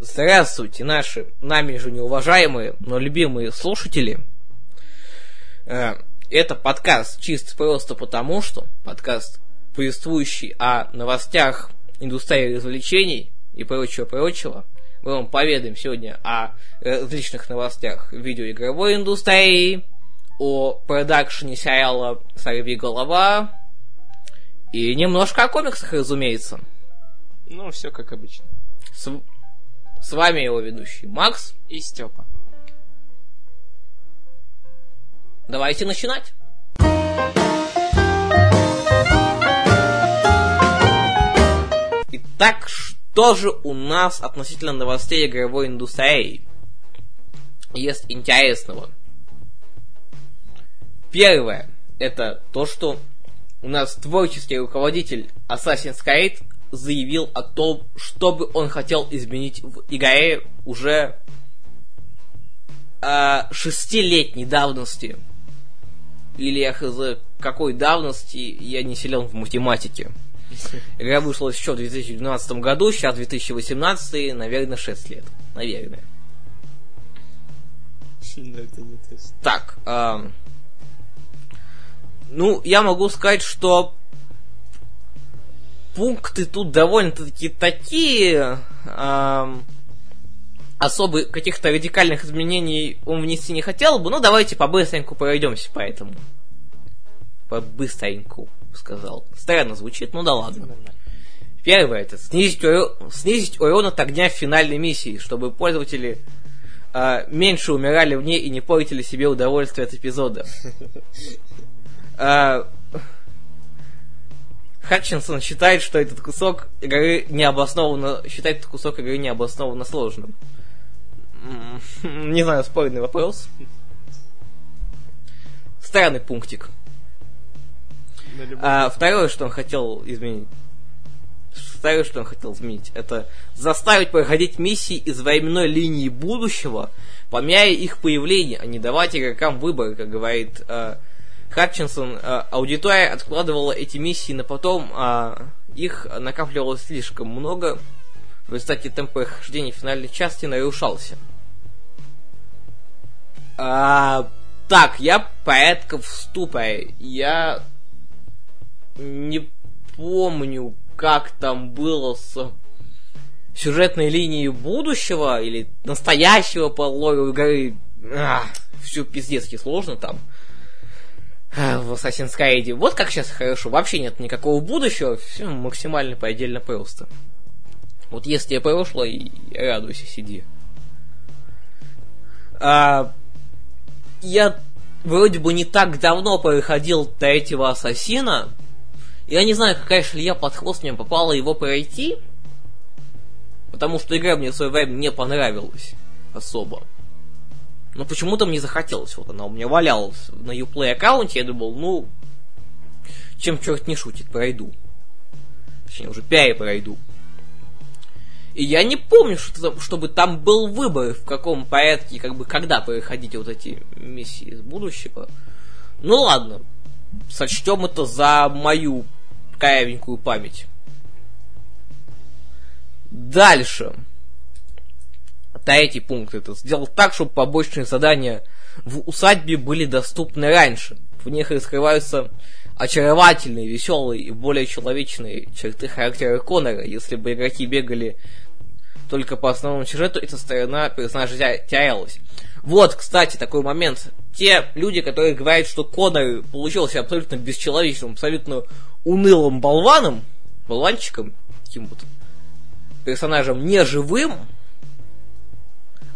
Здравствуйте, наши, нами же неуважаемые, но любимые слушатели. Э, это подкаст чисто просто потому, что подкаст, повествующий о новостях индустрии развлечений и прочего-прочего. Мы вам поведаем сегодня о различных новостях видеоигровой индустрии, о продакшене сериала «Сорви голова» и немножко о комиксах, разумеется. Ну, все как обычно. С, с вами его ведущий Макс и Степа. Давайте начинать. Итак, что же у нас относительно новостей игровой индустрии есть интересного? Первое, это то, что у нас творческий руководитель Assassin's Creed заявил о том, что бы он хотел изменить в игре уже э, шестилетней давности. Или я хз какой давности, я не силен в математике. Игра вышла еще в 2012 году, сейчас 2018, наверное, 6 лет. Наверное. Так, э, ну, я могу сказать, что пункты тут довольно-таки такие. Эм, особо каких-то радикальных изменений он внести не хотел бы, но давайте по-быстреньку пройдемся по этому. По-быстреньку, сказал. Странно звучит, ну да ладно. Первое это снизить, урон, снизить урон от огня в финальной миссии, чтобы пользователи э, меньше умирали в ней и не портили себе удовольствие от эпизода. Э, Хатчинсон считает, что этот кусок игры необоснованно... Считает этот кусок игры необоснованно сложным. Не знаю, спорный вопрос. Странный пунктик. А, второе, что он хотел изменить. Второе, что он хотел изменить, это заставить проходить миссии из временной линии будущего, помяя их появление, а не давать игрокам выбор, как говорит э, Хатчинсон, э, аудитория откладывала эти миссии на потом, а их накапливалось слишком много. В результате темп прохождения финальной части нарушался. А, так, я порядка в. Я не помню, как там было с сюжетной линией будущего или настоящего по лору игры. А, все пиздецки сложно там. В Assassin's Creed. Вот как сейчас хорошо. Вообще нет никакого будущего. Все максимально предельно просто. Вот если я прошло, и радуйся, сиди. А, я вроде бы не так давно проходил третьего ассасина. Я не знаю, какая шлея под хвост мне попала его пройти. Потому что игра мне в свое время не понравилась особо. Но почему-то мне захотелось. Вот она у меня валялась на Uplay аккаунте. Я думал, ну, чем черт не шутит, пройду. Точнее, уже пяя пройду. И я не помню, что, чтобы там был выбор, в каком порядке, как бы, когда проходить вот эти миссии из будущего. Ну ладно, сочтем это за мою каявенькую память. Дальше третий пункт это сделал так, чтобы побочные задания в усадьбе были доступны раньше. В них раскрываются очаровательные, веселые и более человечные черты характера Конора. Если бы игроки бегали только по основному сюжету, эта сторона персонажа терялась. Вот, кстати, такой момент. Те люди, которые говорят, что Конор получился абсолютно бесчеловечным, абсолютно унылым болваном, болванчиком, таким вот персонажем неживым,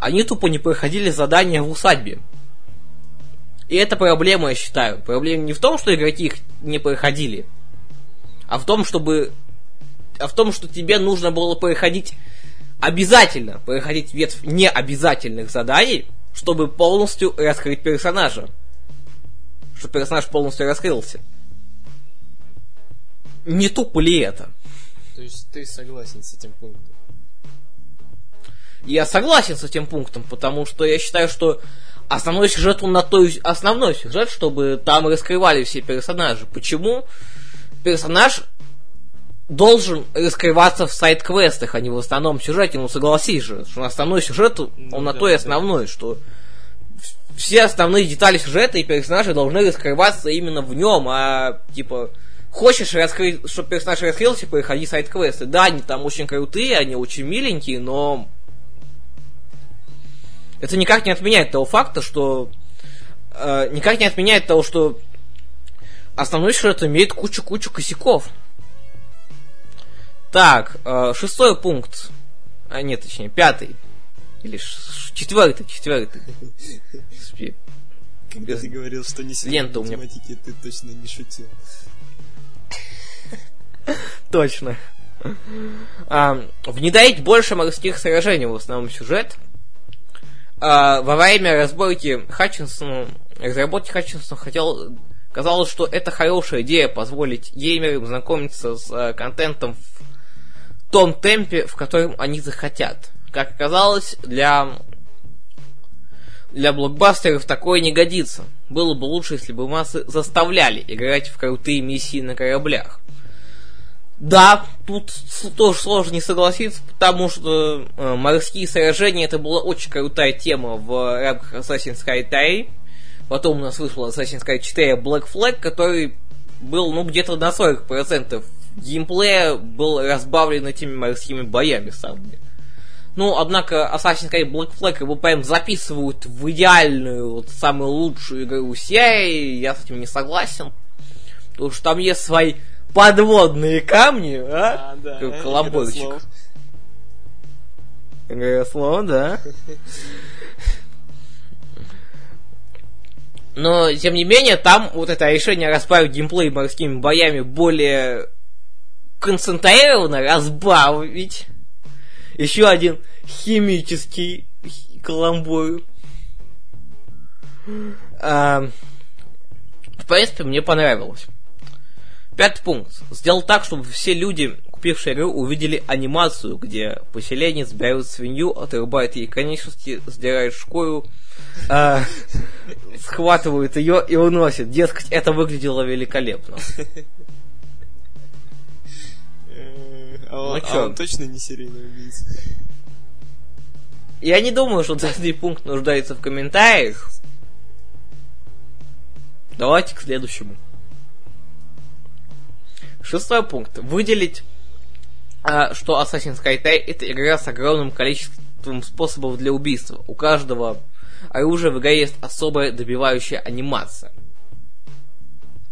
они тупо не проходили задания в усадьбе. И это проблема, я считаю. Проблема не в том, что игроки их не проходили, а в том, чтобы... А в том, что тебе нужно было проходить обязательно, проходить ветвь необязательных заданий, чтобы полностью раскрыть персонажа. Чтобы персонаж полностью раскрылся. Не тупо ли это? То есть ты согласен с этим пунктом? Я согласен с этим пунктом, потому что я считаю, что основной сюжет, он на то основной сюжет, чтобы там раскрывали все персонажи. Почему персонаж должен раскрываться в сайт-квестах, а не в основном сюжете. Ну, согласись же, что основной сюжет, он Ну на да, то и да. основной, что все основные детали сюжета и персонажи должны раскрываться именно в нем, а типа хочешь раскрыть, чтобы персонаж раскрылся, переходи сайт-квесты. Да, они там очень крутые, они очень миленькие, но это никак не отменяет того факта, что э, никак не отменяет того, что основной сюжет имеет кучу-кучу косяков. Так, э, шестой пункт. А, нет, точнее, пятый. Или четвертый, четвертый. Когда ты говорил, что не Лента у меня. математики, ты точно не шутил. Точно. А, внедрить больше морских сражений в основном сюжет. А, во время разборки Хатчинсону, разработки Хатчинсону хотел, казалось, что это хорошая идея позволить геймерам знакомиться с а, контентом в том темпе, в котором они захотят. Как оказалось, для для блокбастеров такое не годится. Было бы лучше, если бы массы заставляли играть в крутые миссии на кораблях. Да, тут тоже сложно не согласиться, потому что э, морские сражения это была очень крутая тема в рамках Assassin's Creed 3. Потом у нас вышел Assassin's Creed 4 Black Flag, который был, ну, где-то на 40% геймплея был разбавлен этими морскими боями самыми. Ну, однако Assassin's Creed Black Flag его прям записывают в идеальную, вот, самую лучшую игру серии, я с этим не согласен. Потому что там есть свои подводные камни, а? да. Как игра колобочек. слов. Игра слов, да. Но, тем не менее, там вот это решение разбавить геймплей морскими боями более концентрированно, разбавить. Еще один химический хи- каламбур. А, в принципе, мне понравилось. Пятый пункт. Сделал так, чтобы все люди, купившие игру, увидели анимацию, где поселенец берет свинью, отрубает ей конечности, сдирает шкуру, а, схватывает ее и уносит. Дескать, это выглядело великолепно. Э, А он, Ну а он точно не серийный убийца. Я не думаю, что данный пункт нуждается в комментариях. Давайте к следующему. Шестой пункт. Выделить, а, что Assassin's Creed 3 это игра с огромным количеством способов для убийства. У каждого оружия в игре есть особая добивающая анимация.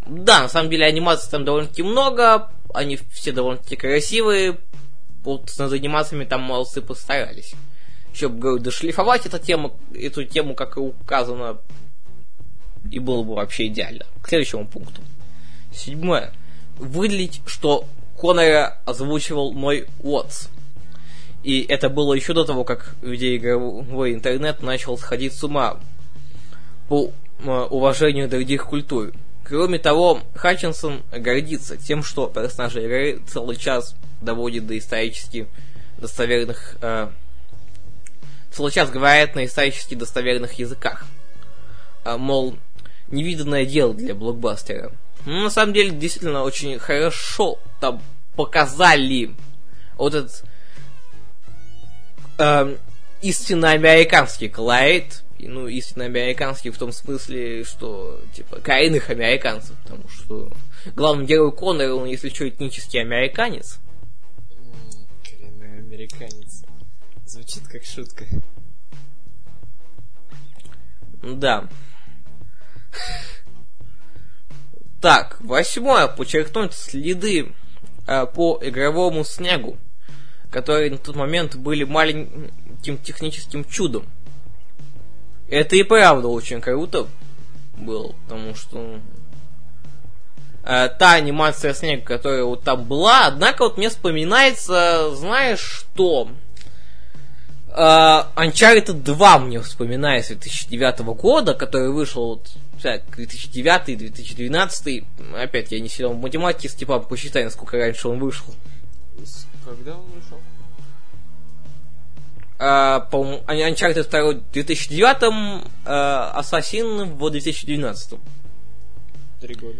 Да, на самом деле анимаций там довольно-таки много, они все довольно-таки красивые. Вот над анимациями там молодцы постарались. Еще бы, говорю, дошлифовать эту тему, эту тему, как и указано, и было бы вообще идеально. К следующему пункту. Седьмое. Выделить, что Конора озвучивал Ной Уотс. И это было еще до того, как видеоигровой интернет начал сходить с ума по э, уважению других культур. Кроме того, Хатчинсон гордится тем, что персонажи игры целый час доводит до исторически достоверных... э, целый час говорят на исторически достоверных языках. А, мол, невиданное дело для блокбастера. Ну, на самом деле, действительно, очень хорошо там показали вот этот эм, истинно американский колорит. И, Ну, истинно американский в том смысле, что, типа, коренных американцев, потому что главный герой Коннора, он, если что, этнический американец. М, Коренной американец. Звучит как шутка. Да. Так, восьмое. Подчеркнуть следы э, по игровому снегу, которые на тот момент были маленьким техническим чудом. Это и правда очень круто было, потому что э, та анимация снега, которая вот там была, однако вот мне вспоминается, знаешь что? Uh, Uncharted 2 мне вспоминается 2009 года, который вышел вот, так, 2009-2012. Опять я не силен в математике, Степан, посчитай, насколько раньше он вышел. Когда он вышел? Uh, по-моему, Un- Uncharted 2 в 2009, uh, Assassin в 2012. Три года.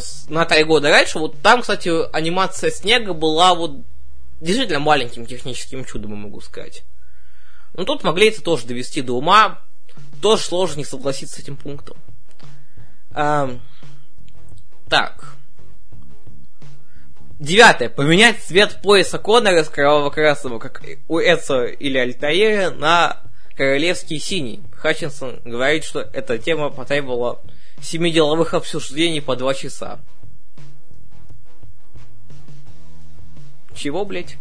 с- на три года раньше, вот там, кстати, анимация снега была вот действительно маленьким техническим чудом, могу сказать. Но тут могли это тоже довести до ума. Тоже сложно не согласиться с этим пунктом. Эм, так. Девятое. Поменять цвет пояса Конора с кроваво-красного, как у Эцо или Альтаира, на королевский синий. Хатчинсон говорит, что эта тема потребовала семи деловых обсуждений по два часа. Чего, блять?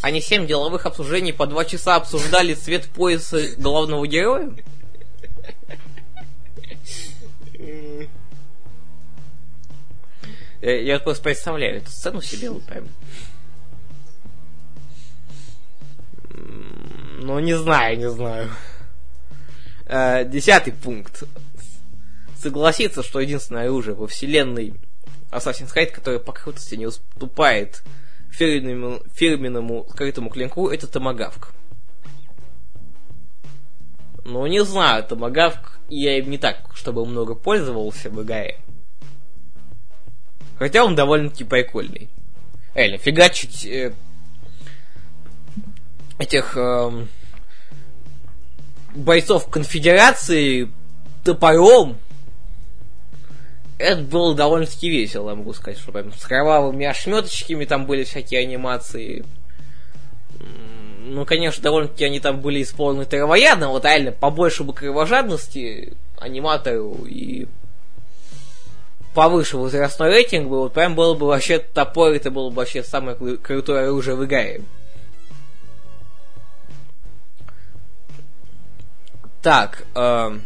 Они семь деловых обсуждений по два часа обсуждали цвет пояса главного героя? Я, я просто представляю эту сцену себе вот прям. Ну, не знаю, не знаю. Э, Десятый пункт. Согласиться, что единственное оружие во вселенной Assassin's Creed, которое по крутости не уступает фирменному, фирменному скрытому клинку, это томагавк. Ну, не знаю, томагавк я им не так, чтобы много пользовался в игре. Хотя он довольно-таки прикольный. Реально, фигачить э, этих эм, бойцов конфедерации топором это было довольно-таки весело, могу сказать, что прям с кровавыми ошметочками там были всякие анимации. Ну, конечно, довольно-таки они там были исполнены травоядно, вот реально побольше бы кровожадности аниматору и повыше возрастной рейтинг был, вот прям было бы вообще топор, это было бы вообще самое кру- крутое оружие в игре. Так, эм,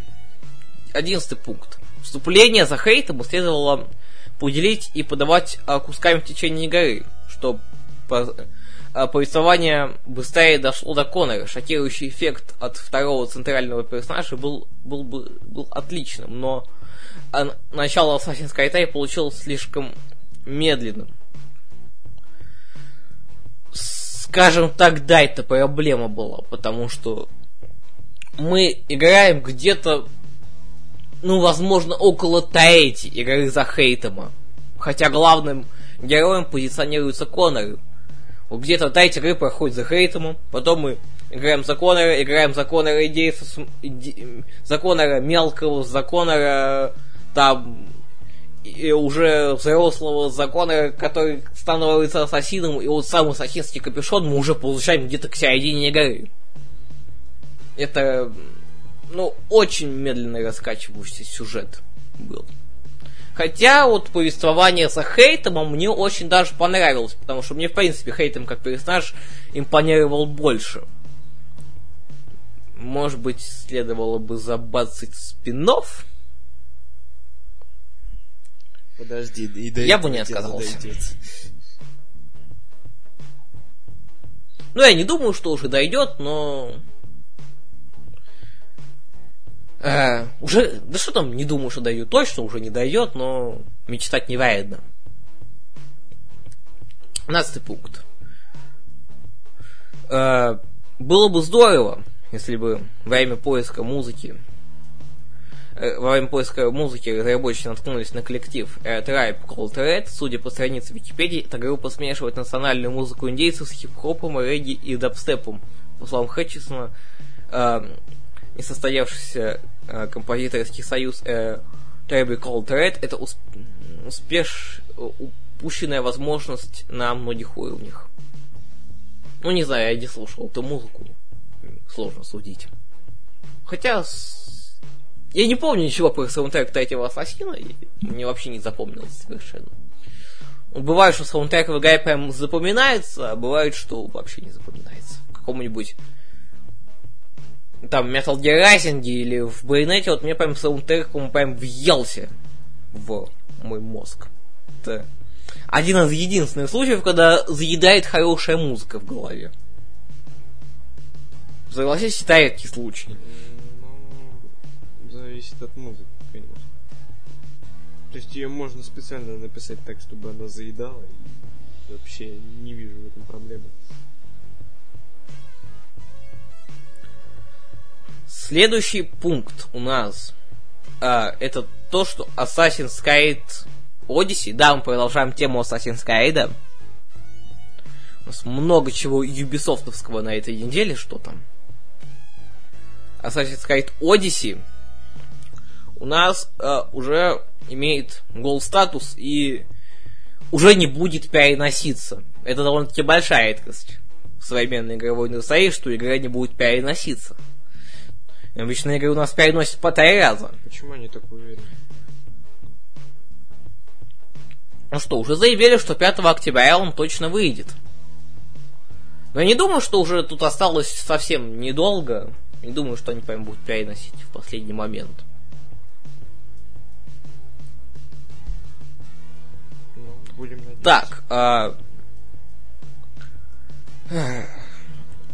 одиннадцатый пункт. Вступление за хейтом следовало поделить и подавать а, кусками в течение игры, что а, повествование быстрее дошло до Конора. Шокирующий эффект от второго центрального персонажа был, был, бы, был отличным, но а, начало Assassin's Creed получилось слишком медленным. Скажем так, да, это проблема была, потому что мы играем где-то ну, возможно, около трети игры за Хейтема. Хотя главным героем позиционируется Конор. Вот где-то треть игры проходит за Хейтемом, потом мы играем за Конора, играем за Конора идеи за Конора мелкого, за Конора там и уже взрослого за Конора, который становится ассасином, и вот сам ассасинский капюшон мы уже получаем где-то к середине игры. Это ну, очень медленно раскачивающийся сюжет был. Хотя вот повествование за Хейтемом мне очень даже понравилось, потому что мне, в принципе, Хейтем как персонаж импонировал больше. Может быть, следовало бы забацать спинов? Подожди, и до Я бы не отказался. дойдет. Ну, я не думаю, что уже дойдет, но... Э, уже, да что там, не думаю, что дойдет, точно уже не дойдет, но мечтать невероятно. 15 пункт. Э, было бы здорово, если бы во время поиска музыки э, во время поиска музыки разработчики наткнулись на коллектив э, Tribe Called Red. Судя по странице Википедии, эта группа смешивает национальную музыку индейцев с хип-хопом, регги и дабстепом. По словам Хэтчисона, э, несостоявшийся э, композиторский союз э, Tribe Called Red это усп- успеш... упущенная возможность на многих уровнях. Ну, не знаю, я не слушал эту музыку. Сложно судить. Хотя с- я не помню ничего про саундтрек третьего Ассасина, и мне вообще не запомнилось совершенно. Бывает, что саундтрек в игре прям запоминается, а бывает, что вообще не запоминается. В каком-нибудь там Metal Gear Rising или в Байонете, вот мне прям саундтрек он прям въелся в мой мозг. Это один из единственных случаев, когда заедает хорошая музыка в голове. Согласись, это редкий случай. Ну, зависит от музыки, конечно. То есть ее можно специально написать так, чтобы она заедала, и вообще не вижу в этом проблемы. Следующий пункт у нас а, это то, что Assassin's Creed Odyssey, да, мы продолжаем тему Assassin's Creed. У нас много чего юбисофтовского на этой неделе, что там. Assassin's Creed Odyssey у нас э, уже имеет гол статус и уже не будет переноситься. Это довольно-таки большая редкость в современной игровой индустрии, что игра не будет переноситься. Обычно игры у нас переносят по три раза. Почему они так уверены? Ну что, уже заявили, что 5 октября он точно выйдет. Но я не думаю, что уже тут осталось совсем недолго. Не думаю, что они прям будут переносить в последний момент. Ну, будем надеяться. Так, а...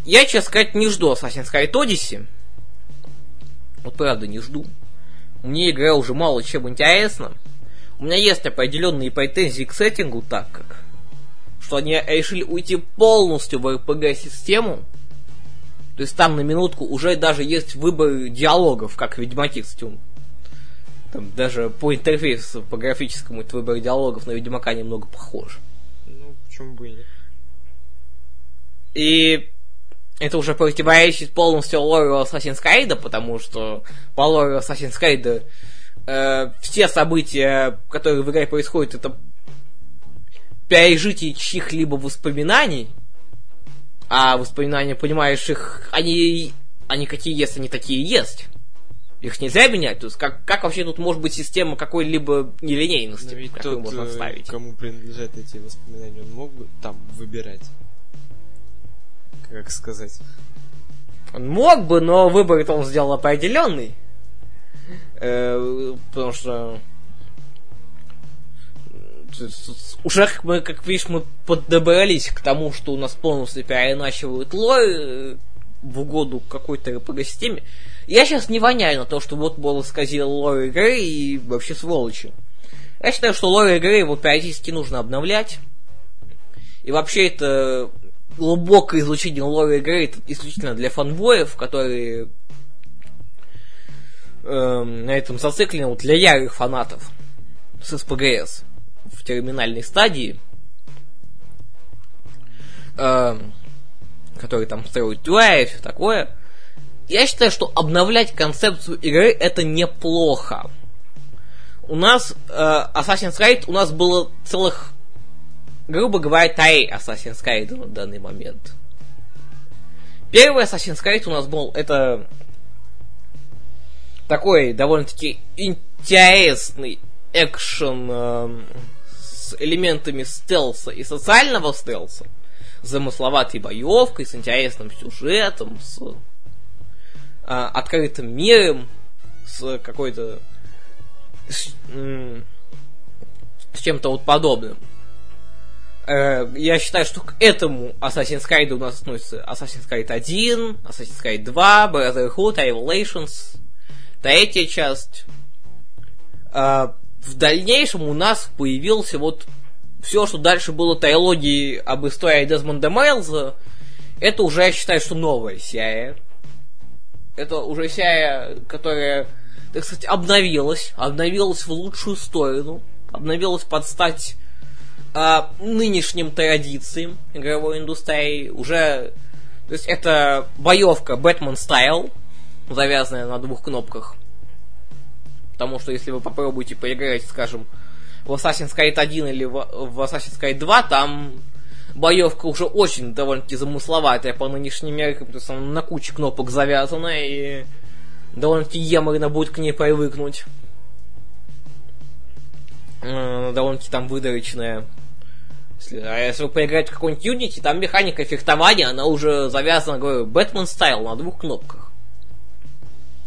я, честно сказать, не жду Assassin's Creed Odyssey. Вот правда не жду. Мне игра уже мало чем интересна. У меня есть определенные претензии к сеттингу, так как что они решили уйти полностью в RPG-систему. То есть там на минутку уже даже есть выбор диалогов, как в Ведьмаке, кстати. Там даже по интерфейсу, по графическому, этот выбор диалогов на Ведьмака немного похож. Ну, почему бы и нет? И это уже противоречит полностью лору Assassin's Creed, потому что по лору Assassin's Creed э, все события, которые в игре происходят, это пережитие чьих-либо воспоминаний, а воспоминания, понимаешь, их, они, они какие есть, они такие есть. Их нельзя менять. То есть как, как вообще тут может быть система какой-либо нелинейности, Но ведь которую тот, можно э, ставить? кому принадлежат эти воспоминания, он мог бы там выбирать. Как сказать? Он мог бы, но выбор он сделал определенный. Э, потому что м, уже как мы, как видишь, мы подобрались к тому, что у нас полностью переначивают лор э, в угоду какой-то RPG-системе. Я сейчас не воняю на то, что вот было сказал лор игры и вообще сволочи. Я считаю, что лор игры его периодически нужно обновлять. И вообще это глубокое изучение лора игры это исключительно для фанбоев, которые эм, на этом зациклены, вот для ярых фанатов с СПГС в терминальной стадии, эм, которые там строят UI и все такое. Я считаю, что обновлять концепцию игры это неплохо. У нас э, Assassin's Creed у нас было целых, грубо говоря, три Assassin's Creed на данный момент. Первый Assassin's Creed у нас был это такой довольно-таки интересный экшен э, с элементами стелса и социального стелса, с замысловатой боевкой, с интересным сюжетом, с э, открытым миром, с какой-то с, м, с чем-то вот подобным. Э, я считаю, что к этому Assassin's Creed у нас относится Assassin's Creed 1, Assassin's Creed 2, Brotherhood, Revelations, третья часть. А, в дальнейшем у нас появился вот все, что дальше было трилогией об истории Дезмонда Мейлза, это уже, я считаю, что новая серия. Это уже серия, которая, так сказать, обновилась. Обновилась в лучшую сторону. Обновилась под стать а, нынешним традициям игровой индустрии. Уже, то есть это боевка Бэтмен стайл, завязанная на двух кнопках. Потому что если вы попробуете поиграть, скажем, в Assassin's Creed 1 или в, в Assassin's Creed 2, там боевка уже очень довольно-таки замысловатая по нынешним меркам, то есть она на куче кнопок завязана, и довольно-таки еморно будет к ней привыкнуть. Э, Довольно-таки там выдорочная. А если вы поиграете в какой-нибудь Unity, там механика фехтования, она уже завязана, говорю, Бэтмен стайл на двух кнопках.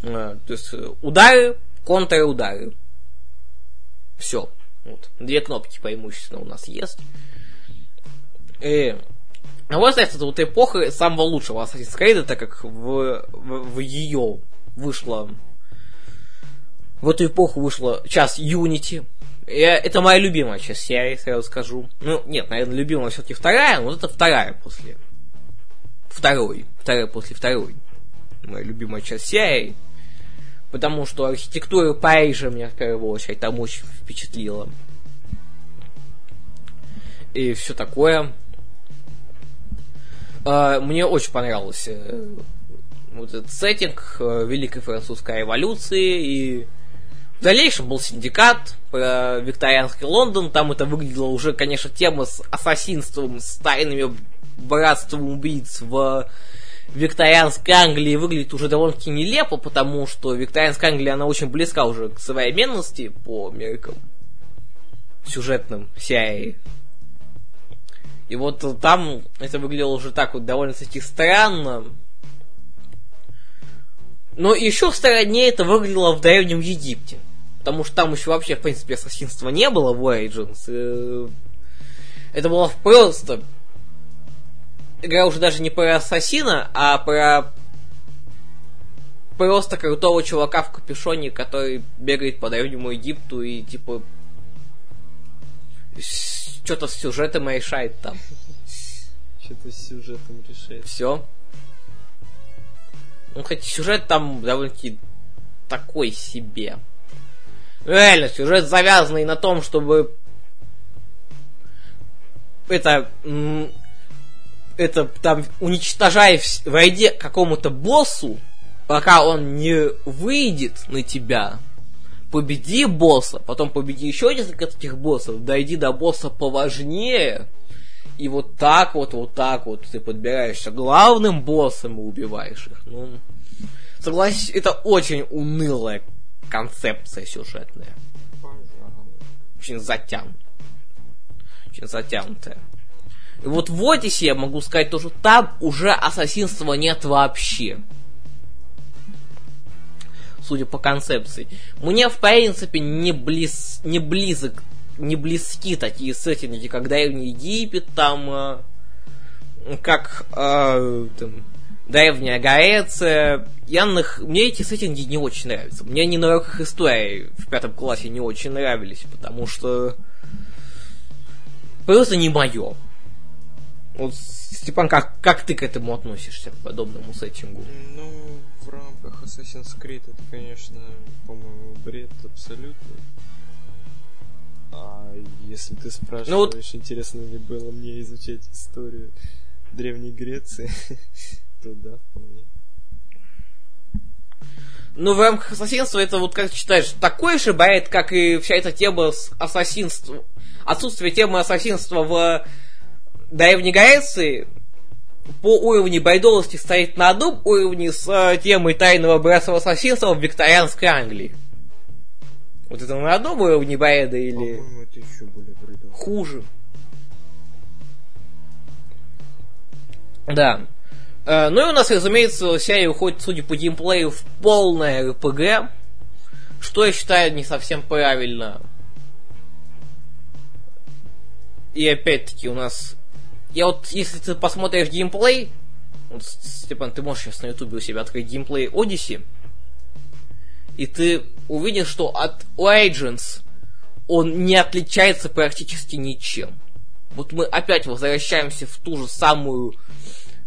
Э, То есть э, удары, контры, удары. Все. Вот. Две кнопки преимущественно у нас есть. И, мой взгляд, это вот эпоха самого лучшего Assassin's Creed, так как в, в, в ее вышло в эту эпоху вышла часть Unity. Я, это моя любимая часть серии, сразу скажу. Ну, нет, наверное, любимая все-таки вторая, но вот это вторая после второй. Вторая после второй. Моя любимая часть серии. Потому что архитектура Парижа меня в первую очередь там очень впечатлила. И все такое. А, мне очень понравился э, вот этот сеттинг э, Великой Французской революции и в дальнейшем был синдикат про викторианский Лондон. Там это выглядело уже, конечно, тема с ассасинством, с тайными братством убийц в викторианской Англии выглядит уже довольно-таки нелепо, потому что викторианская Англия, она очень близка уже к современности по меркам сюжетным серии. И вот там это выглядело уже так вот довольно-таки странно. Но еще страннее это выглядело в Древнем Египте. Потому что там еще вообще, в принципе, ассасинства не было в Origins. Э, это было просто... Игра уже даже не про ассасина, а про просто крутого чувака в капюшоне, который бегает по Древнему Египту и типа что-то с сюжетом решает там. Что-то с сюжетом решает. Все. Ну, хоть сюжет там довольно-таки такой себе. Реально, сюжет завязанный на том, чтобы это это там уничтожая войди какому-то боссу, пока он не выйдет на тебя, победи босса, потом победи еще несколько таких боссов, дойди до босса поважнее, и вот так вот, вот так вот ты подбираешься главным боссом и убиваешь их. Ну, согласись, это очень унылая концепция сюжетная. Очень затянутая. Очень затянутая. И вот в Одиссе я могу сказать то, что там уже ассасинства нет вообще. Судя по концепции. Мне, в принципе, не, близ, не близок, не близки такие сеттинги, когда Египет там, э, как э, там, древняя Греция. Я на, мне эти сеттинги не очень нравятся. Мне они на уроках истории в пятом классе не очень нравились, потому что просто не мое. Вот, Степан, как, как ты к этому относишься, к подобному сеттингу? Ну, в рамках Assassin's Creed это, конечно, по-моему, бред абсолютно. А если ты спрашиваешь, ну, вот... интересно ли было мне изучать историю Древней Греции, то да, вполне. Ну, в рамках ассасинства это вот, как ты считаешь, такой же бред, как и вся эта тема с ассасинством, отсутствие темы ассасинства в Древней Греции по уровню байдолости стоит на одном уровне с э, темой тайного братства ассасинства в викторианской Англии. Вот это на одном уровне бреда или это еще более бредово. хуже? Да. Э, ну и у нас, разумеется, серия уходит, судя по геймплею, в полное РПГ, что я считаю не совсем правильно. И опять-таки у нас я вот, если ты посмотришь геймплей, вот, Степан, ты можешь сейчас на ютубе у себя открыть геймплей Odyssey, и ты увидишь, что от Origins он не отличается практически ничем. Вот мы опять возвращаемся в ту же самую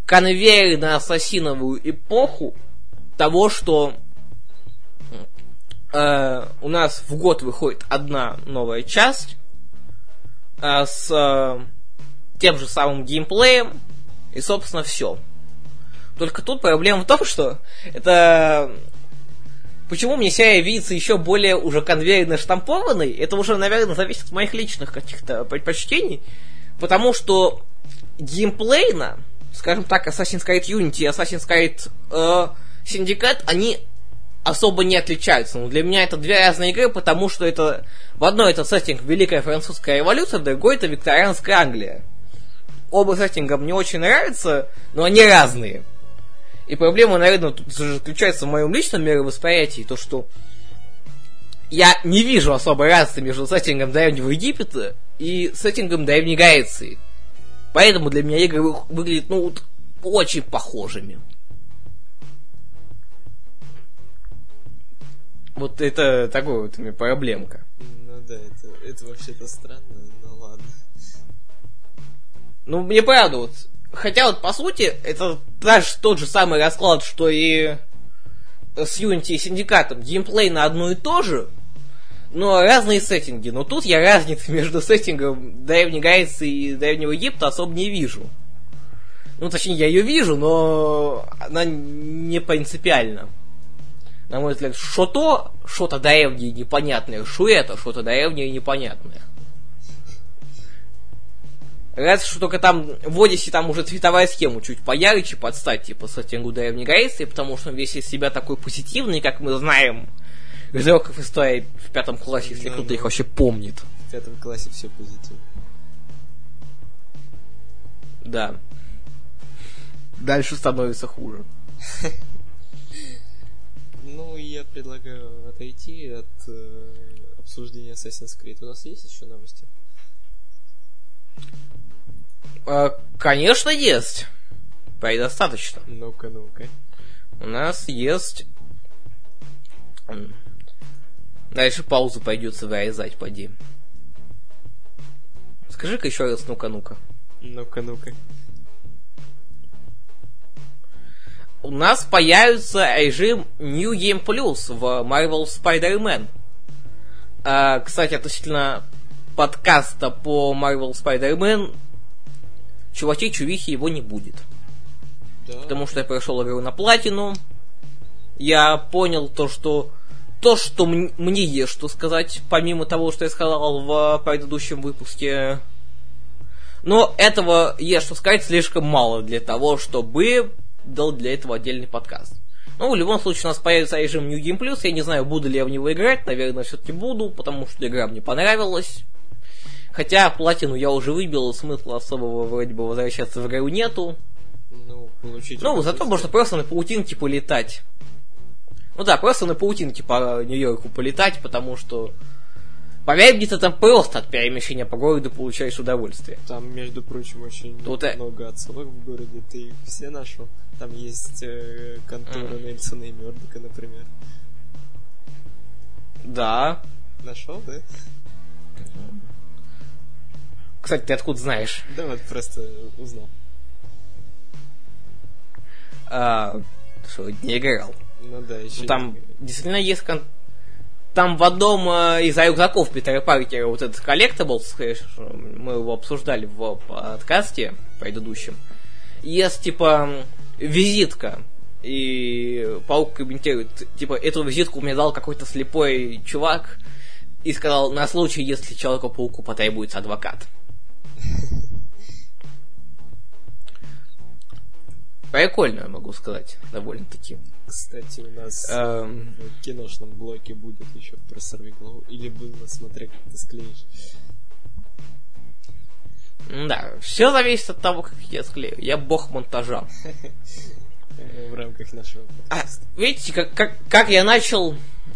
конвейерно-ассасиновую эпоху того, что э, у нас в год выходит одна новая часть э, с э, тем же самым геймплеем, и, собственно, все. Только тут проблема в том, что это... Почему мне серия видится еще более уже конвейерно штампованной, это уже, наверное, зависит от моих личных каких-то предпочтений, потому что геймплейно, скажем так, Assassin's Creed Unity и Assassin's Creed э, Syndicate, они особо не отличаются. Но для меня это две разные игры, потому что это в одной это сеттинг Великая Французская революция, в другой это Викторианская Англия оба сеттинга мне очень нравятся, но они разные. И проблема, наверное, тут заключается в моем личном мировосприятии, то что я не вижу особой разницы между сеттингом Древнего Египта и сеттингом Древней Греции. Поэтому для меня игры выглядят, ну, вот, очень похожими. Вот это такой вот у меня проблемка. Ну да, это, это вообще-то странно. Ну, мне правда, вот, хотя вот по сути, это даже тот же самый расклад, что и с Unity и Синдикатом геймплей на одно и то же, но разные сеттинги. Но тут я разницы между сеттингом Древней Греции и Древнего Египта особо не вижу. Ну, точнее, я ее вижу, но она не принципиальна. На мой взгляд, что то, что-то древнее непонятное, что это, что-то древнее непонятное. Разве что только там в Одиссе там уже цветовая схема чуть поярче под стать, типа, сеттингу Древней Греции, потому что он весь из себя такой позитивный, как мы знаем, из уроков истории в пятом классе, если Да, кто-то да. их вообще помнит. В пятом классе все позитив. Да. Дальше становится хуже. Ну, я предлагаю отойти от э, обсуждения Assassin's Creed. У нас есть еще новости? Э, конечно, есть. Предостаточно. Ну-ка, ну-ка. У нас есть... Дальше паузу придется вырезать, поди. Скажи-ка еще раз, ну-ка, ну-ка. Ну-ка, ну-ка. У нас появится режим New Game Plus в Marvel Spider-Man. А, кстати, относительно подкаста по Marvel Spider-Man, чуваки, чувихи его не будет. Да. Потому что я прошел игру на платину. Я понял то, что то, что мне есть что сказать, помимо того, что я сказал в предыдущем выпуске. Но этого есть что сказать слишком мало для того, чтобы дал для этого отдельный подкаст. Ну, в любом случае, у нас появится режим New Game Plus. Я не знаю, буду ли я в него играть. Наверное, все-таки буду, потому что игра мне понравилась. Хотя платину я уже выбил, смысла особого вроде бы возвращаться в игру нету. Ну, получить... Ну, зато можно просто на паутинке полетать. Ну да, просто на паутинке по Нью-Йорку полетать, потому что... Поверь мне, ты там просто от перемещения по городу получаешь удовольствие. Там, между прочим, очень Тут, э, много отсылок в городе. Ты их все нашел? Там есть э, контора Мгм. Нельсона и Мёрдока, например. Да. Нашел, да? Кстати, ты откуда знаешь? Да, вот просто узнал. А, что, не играл. Ну да, еще там действительно есть кон- Там в одном э, из рюкзаков Питера Паркера вот этот collectables, мы его обсуждали в подкасте предыдущем, есть типа визитка. И паук комментирует, типа, эту визитку мне дал какой-то слепой чувак и сказал, на случай, если Человеку-пауку потребуется адвокат. Прикольно, я могу сказать, довольно-таки. Кстати, у нас Эм, в киношном блоке будет еще про сорвиголову. Или было, смотря как ты склеишь. Да, все зависит от того, как я склею. Я бог монтажа. В рамках нашего А, подкаста. видите, как, как, как я начал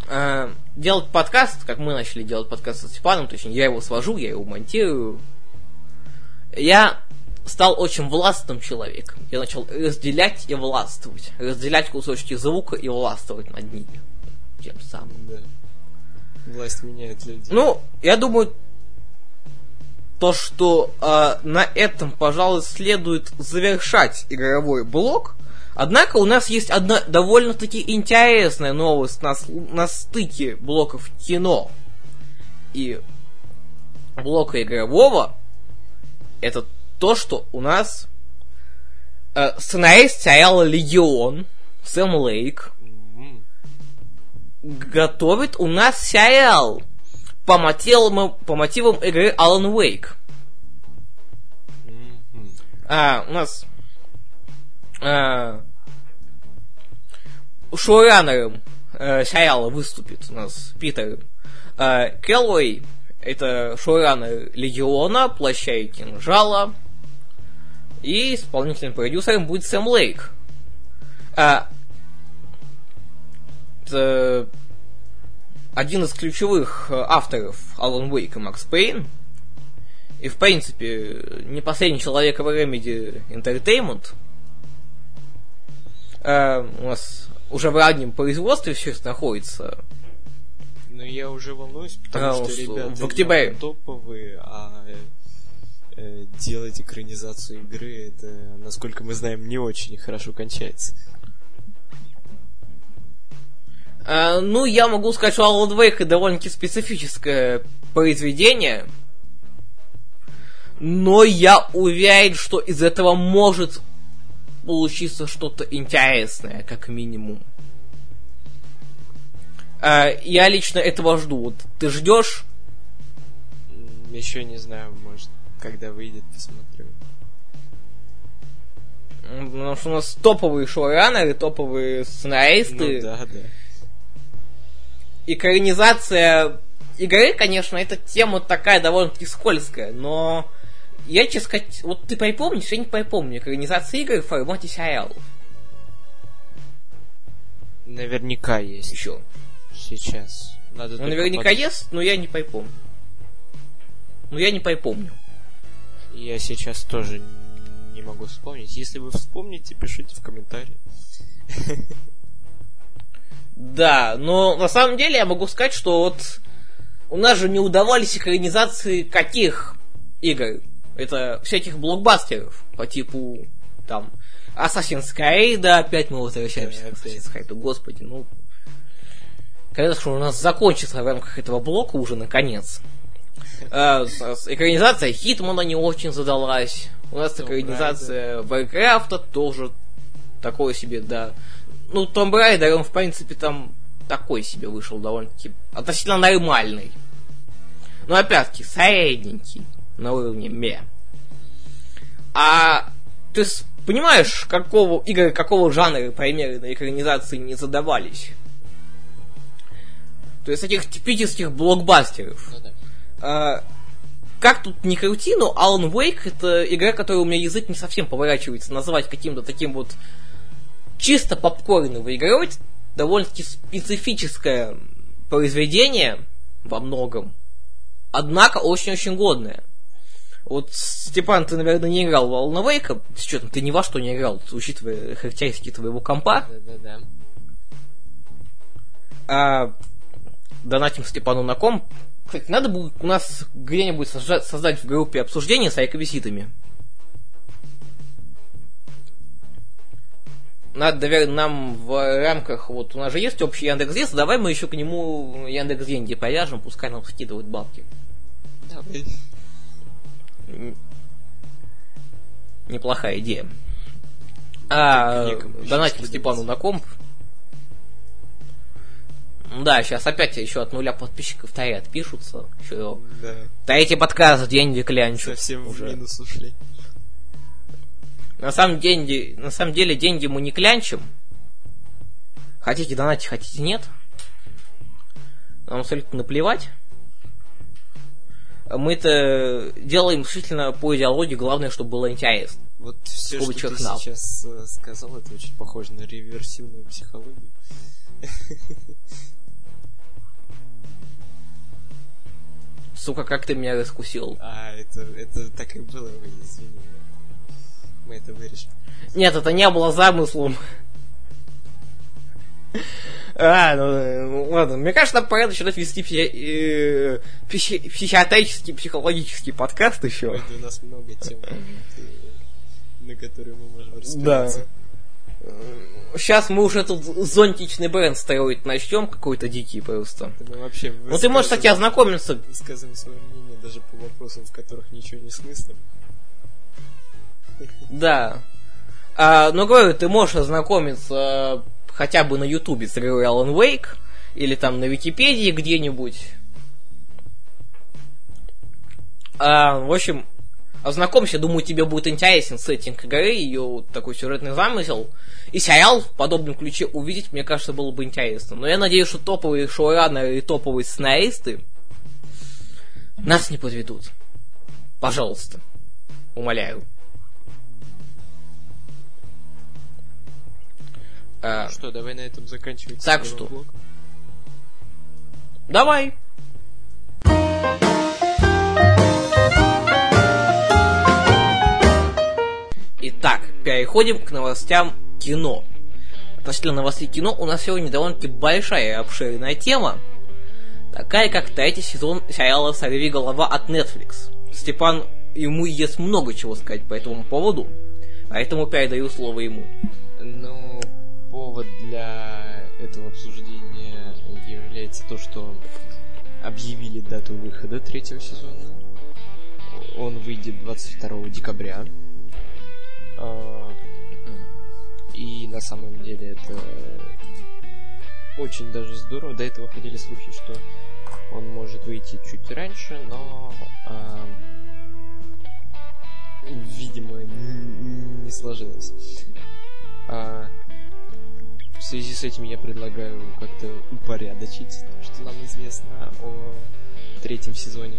э, делать подкаст, как мы начали делать подкаст со Степаном, точнее, я его свожу, я его монтирую. Я стал очень властным человеком. Я начал разделять и властвовать. Разделять кусочки звука и властвовать над ними. Тем самым. Да. Власть меняет людей. Ну, я думаю, то, что э, на этом, пожалуй, следует завершать игровой блок. Однако у нас есть одна довольно-таки интересная новость на, на стыке блоков кино и блока игрового. Это то, что у нас э, сценарист сериала Легион Сэм Лейк М, готовит у нас сериал по мотивам, по мотивам игры Alan Wake. м, м. А, у нас а, шоураннером э, сериала выступит у нас Питер э, Келлой. Это шоураннер Легиона, Плаща и Кинжала. И исполнительным продюсером будет Сэм Лейк. А, один из ключевых э, авторов Alan Wake и Макс Пейн. И, в принципе, не последний человек в Remedy Entertainment. Э, у нас уже в раннем производстве все это находится. Ну, я уже волнуюсь, потому А, что ребята в октябре. топовые, а э, делать экранизацию игры, это, насколько мы знаем, не очень хорошо кончается. А, ну, я могу сказать, что Alan Wake довольно-таки специфическое произведение. Но я уверен, что из этого может получиться что-то интересное, как минимум. А, я лично этого жду. Вот ты ждешь? Еще не знаю, может, когда выйдет, посмотрю. Потому что у нас топовые шоураннеры, топовые сценаристы. Ну да, да. Экранизация игры, конечно, эта тема такая довольно-таки скользкая, но я, честно сказать, вот ты припомнишь, я не припомню экранизации игр в формате сериалов. Наверняка есть. Еще. Сейчас. Надо Ну, наверняка под- есть, но я не припомню. Ну, я не припомню. Я сейчас тоже не могу вспомнить. Если вы вспомните, пишите в комментарии. Да, но на самом деле я могу сказать, что вот у нас же не удавались экранизации каких игр? Это всяких блокбастеров по типу там Assassin's Creed, да, опять мы возвращаемся к. Assassin's Creed, господи, ну же у нас закончится в рамках этого блока уже наконец. С- экранизация Хитмана не очень задалась. У нас Tomb экранизация Варкрафта тоже такое себе, да. Ну, Tomb Raider, он, в принципе, там такой себе вышел довольно-таки относительно нормальный. Но опять-таки, средненький на уровне ме. А ты понимаешь, какого игры, какого жанра примеры на экранизации не задавались? То есть таких типических блокбастеров. Ну да. А, как тут не крути, но Alan Wake это игра, которую у меня язык не совсем поворачивается назвать каким-то таким вот чисто попкорновой игрой. Довольно-таки специфическое произведение во многом. Однако очень-очень годное. Вот, Степан, ты, наверное, не играл в Alan Wake. С учетом, ты ни во что не играл, учитывая характеристики твоего компа. Да-да-да. А, донатим Степану на комп. Кстати, надо будет у нас где-нибудь создать в группе обсуждения с реквизитами. Надо, наверное, нам в рамках, вот у нас же есть общий Яндекс.Дис, давай мы еще к нему Яндекс деньги повяжем, пускай нам скидывают бабки. Давай. Неплохая идея. А, скидывать. Степану на комп. Да, сейчас опять еще от нуля подписчиков таи отпишутся. Еще Да. Третий подкаст, деньги клянчу. Совсем в уже. минус ушли. На самом, деньги, на самом деле деньги мы не клянчим. Хотите донатить, хотите нет. Нам абсолютно наплевать. Мы это делаем исключительно по идеологии, главное, чтобы было интересно. Вот все, что ты нал. сейчас э, сказал, это очень похоже на реверсивную психологию. Сука, как ты меня раскусил. А, это, это так и было, вы извини. Мы это вырежем. Нет, это не было замыслом. А, ну, ладно. Мне кажется, нам пора начинать вести пси- э, психи- психиатрический, психологический подкаст еще. Ой, у нас много тем, э, на которые мы можем Да. Сейчас мы уже тут зонтичный бренд строить начнем, какой-то дикий просто. Вообще Ну ты можешь, кстати, ознакомиться. высказываем свое мнение даже по вопросам, в которых ничего не смыслим. Да. А, но говорю, ты можешь ознакомиться э, хотя бы на Ютубе с игрой Alan Wake, или там на Википедии где-нибудь. А, в общем, ознакомься, думаю, тебе будет интересен сеттинг игры, ее вот такой сюжетный замысел. И сериал в подобном ключе увидеть, мне кажется, было бы интересно. Но я надеюсь, что топовые шоураннеры и топовые сценаристы нас не подведут. Пожалуйста. Умоляю. А, Ну что, давай на этом заканчивать. Так что? блок. Давай. Итак, переходим к новостям кино. Относительно новостей кино у нас сегодня довольно-таки большая и обширная тема, такая как третий сезон сериала «Сорви голова» от Netflix. Степан, ему есть много чего сказать по этому поводу, поэтому передаю слово ему. Ну, повод для этого обсуждения является то, что объявили дату выхода третьего сезона. Он выйдет 22 декабря. А, и на самом деле это очень даже здорово. До этого ходили слухи, что он может выйти чуть раньше, но а, видимо не сложилось. А, в связи с этим я предлагаю как-то упорядочить то, что нам известно о третьем сезоне.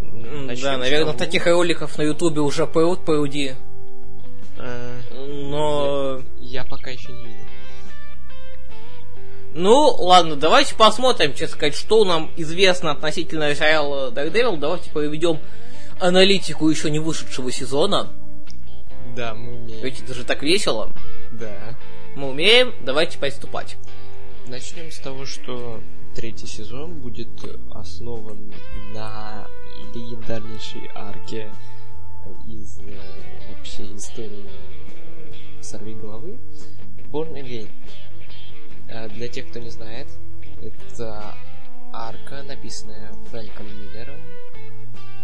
Начнем да, наверное, того... таких роликов на Ютубе уже пруд пруди. Но... Я, я пока еще не видел. Ну, ладно, давайте посмотрим, честно сказать, что нам известно относительно сериала Daredevil. Давайте проведем аналитику еще не вышедшего сезона. Да, мы умеем. Ведь это же так весело. Да. Мы умеем, давайте приступать. Начнем с того, что третий сезон будет основан на легендарнейшей арке из э, вообще истории Сорви головы Born Again. Э, для тех, кто не знает, это арка, написанная Фрэнком Миллером.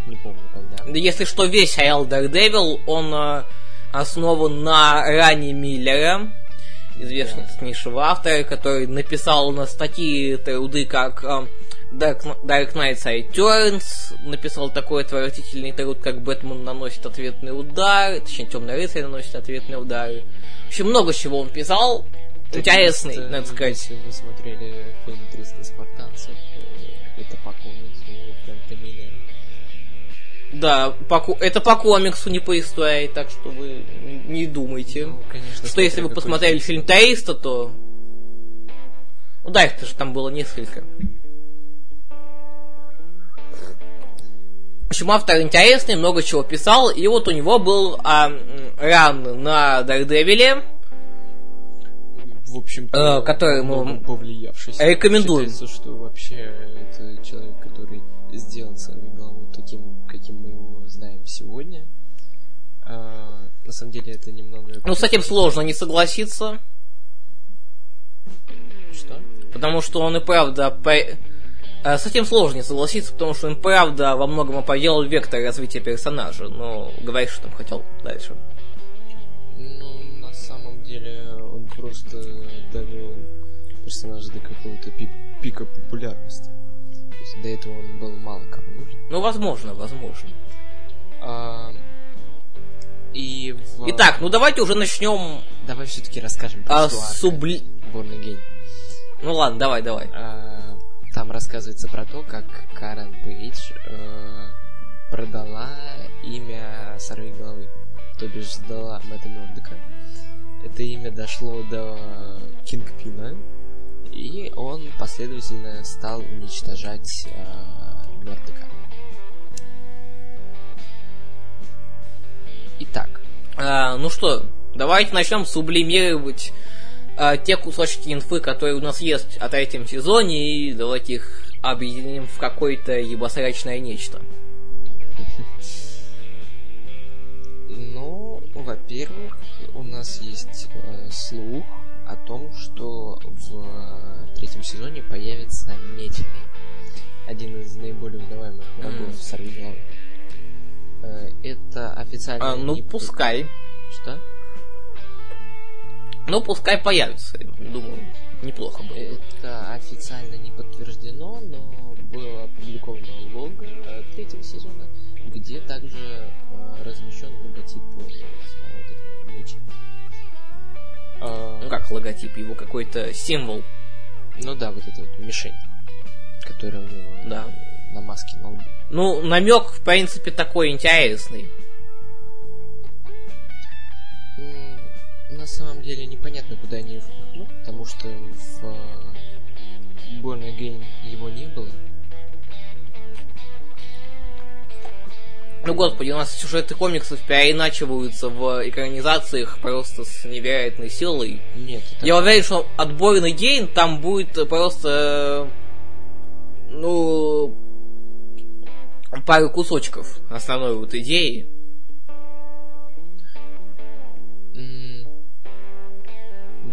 Не помню когда. Да если что, весь сериал Daredevil, он э, основан на ране Миллера, известнейшего да. автора, который написал на статьи труды как э, Dark, Dark Knight Returns, написал такой отвратительный труд, как Бэтмен наносит ответный удар, точнее, Темный рыцарь наносит ответный удар. В общем, много чего он писал, интересный, есть, надо сказать. Если вы смотрели фильм «300 спартанцев», э, это по комиксу Фрэнка Миллера. Да, по, это по комиксу, не по истории, так что вы не думайте. Ну, конечно, что если вы посмотрели фильм «300», то... Ну да, их же там было несколько. В общем, автор интересный, много чего писал, и вот у него был а, ран на Дардевиле, в общем э, который ему повлиявший. Рекомендуем. Считается, что вообще это человек, который сделал голову таким, каким мы его знаем сегодня. А, на самом деле это немного... Ну, с этим сложно не согласиться. Что? Потому что он и правда... По... А, с этим сложно не согласиться, потому что он правда во многом определил вектор развития персонажа. Но говоришь, что там хотел дальше. просто довел персонажа до какого-то пи- пика популярности. То есть до этого он был мало кому нужен. Ну, возможно, возможно. А, и в... Итак, ну давайте уже начнем. Давай все-таки расскажем про а, субли... Борн Ну ладно, давай, давай. А, там рассказывается про то, как Карен Пейдж э, продала имя Сорви Головы. То бишь сдала Мэтта Мёрдока это имя дошло до Кингпина, и он последовательно стал уничтожать э, Мердока. Итак. А, ну что, давайте начнем сублимировать а, те кусочки инфы, которые у нас есть о третьем сезоне, и давайте их объединим в какое-то ебосрачное нечто. Ну, во-первых, у нас есть э, слух о том, что в э, третьем сезоне появится Метель. Один из наиболее узнаваемых врагов mm. Сорвиголовы. Э, это официально... А, ну, не... пускай. Что? Ну, пускай появится. Думаю, неплохо было. Это официально не подтверждено, но было опубликовано лого третьего сезона, где также э, размещен логотип ну как логотип, его какой-то символ. Ну да, вот эта вот мишень, которая у него да. на маске на лбу. Ну, намек, в принципе, такой интересный. На самом деле непонятно, куда они его впихнут, потому что в Born Again его не было. Ну, господи, у нас сюжеты комиксов переиначиваются в экранизациях просто с невероятной силой. Нет. Я уверен, что отборный гейн там будет просто... Ну... Пару кусочков основной вот идеи.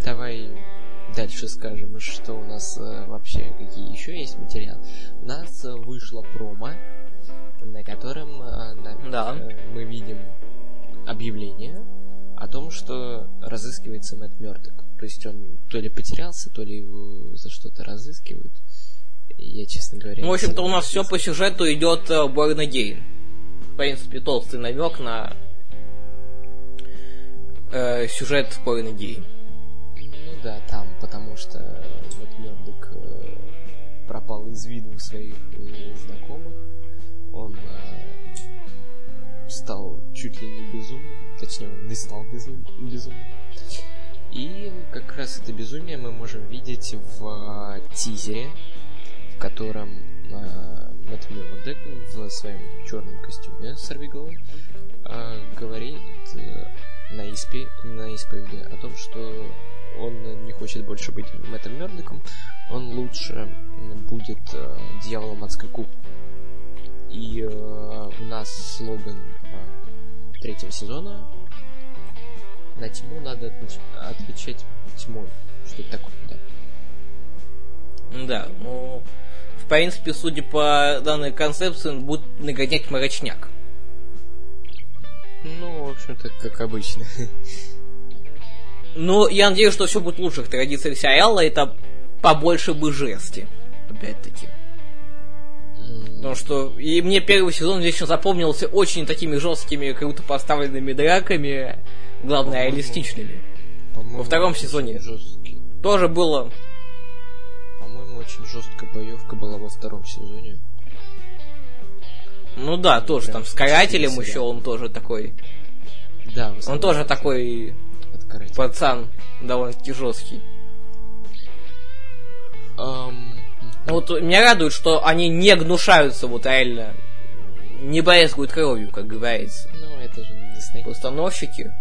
Давай дальше скажем, что у нас э, вообще, какие еще есть материалы. У нас э, вышло промо, на котором э, на- Да. э, мы видим объявление о том, что разыскивается Мэтт Мёрдок. То есть он то ли потерялся, то ли его за что-то разыскивают. Я, честно говоря... Ну, в общем-то, у нас все по сюжету идет э, Born Again. В принципе, толстый намек на э, сюжет Born Again. Да, там, потому что Мэтт Мёрдок э, пропал из виду у своих э, знакомых. Он э, стал чуть ли не безумным. Точнее, он не стал безум- безумным. И как раз это безумие мы можем видеть в тизере, в котором э, Мэтт Мёрдок в своем черном костюме с сорвиголовой э, говорит э, на, испе- на исповеди о том, что он не хочет больше быть Мэттом Мёрдоком, он лучше будет э, дьяволом адской куб. И э, у нас слоган э, третьего сезона на тьму надо отвеч- отвечать тьмой. Что это такое, да? Да, ну, в принципе, судя по данной концепции, он будет нагонять мрачняк. Ну, в общем-то, как обычно. Но я надеюсь, что все будет лучше в традициях сериала, это побольше бы жести. Опять-таки. Потому что и мне первый сезон лично запомнился очень такими жесткими, круто поставленными драками, главное, По-моему, реалистичными. По-моему, Во втором сезоне. жесткий. Тоже было... По-моему, очень жесткая боевка была во втором сезоне. Ну да, тоже Прям там с карателем еще он тоже такой... Да, Он тоже такой карате. пацан довольно-таки жесткий. Ам, Вот меня радует, что они не гнушаются вот реально, не брезгуют кровью, как говорится. Ну, это же не Дисней. Постановщики.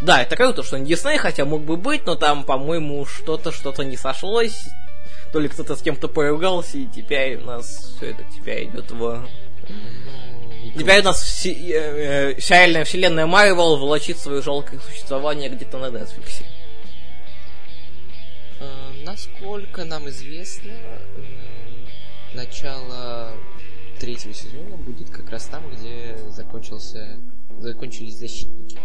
Да, это круто, что не Дисней, хотя мог бы быть, но там, по-моему, что-то, что-то не сошлось. То ли кто-то с кем-то поругался, и теперь у нас все это теперь идет в... Ну, Теперь у нас все- э, э, сериальная вселенная Марвел волочит свое жалкое существование где-то на Netflix. Э, Насколько нам известно, м, начало третьего сезона будет как раз там, где закончился, закончились защитники.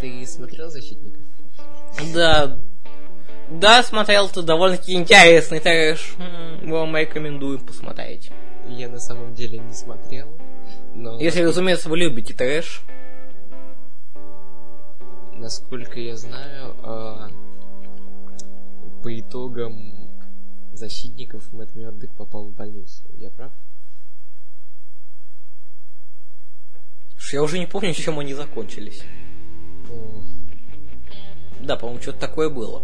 Ты смотрел защитников? Да. Да, смотрел, это довольно-таки интересный трэш. Вам рекомендую посмотреть. Я на самом деле не смотрел, но Если, разумеется, вы любите трэш. насколько я знаю, э, по итогам защитников Мэтт Мёрдок попал в больницу. Я прав? Я уже не помню, чем они закончились. М, Да, по-моему, что-то такое было.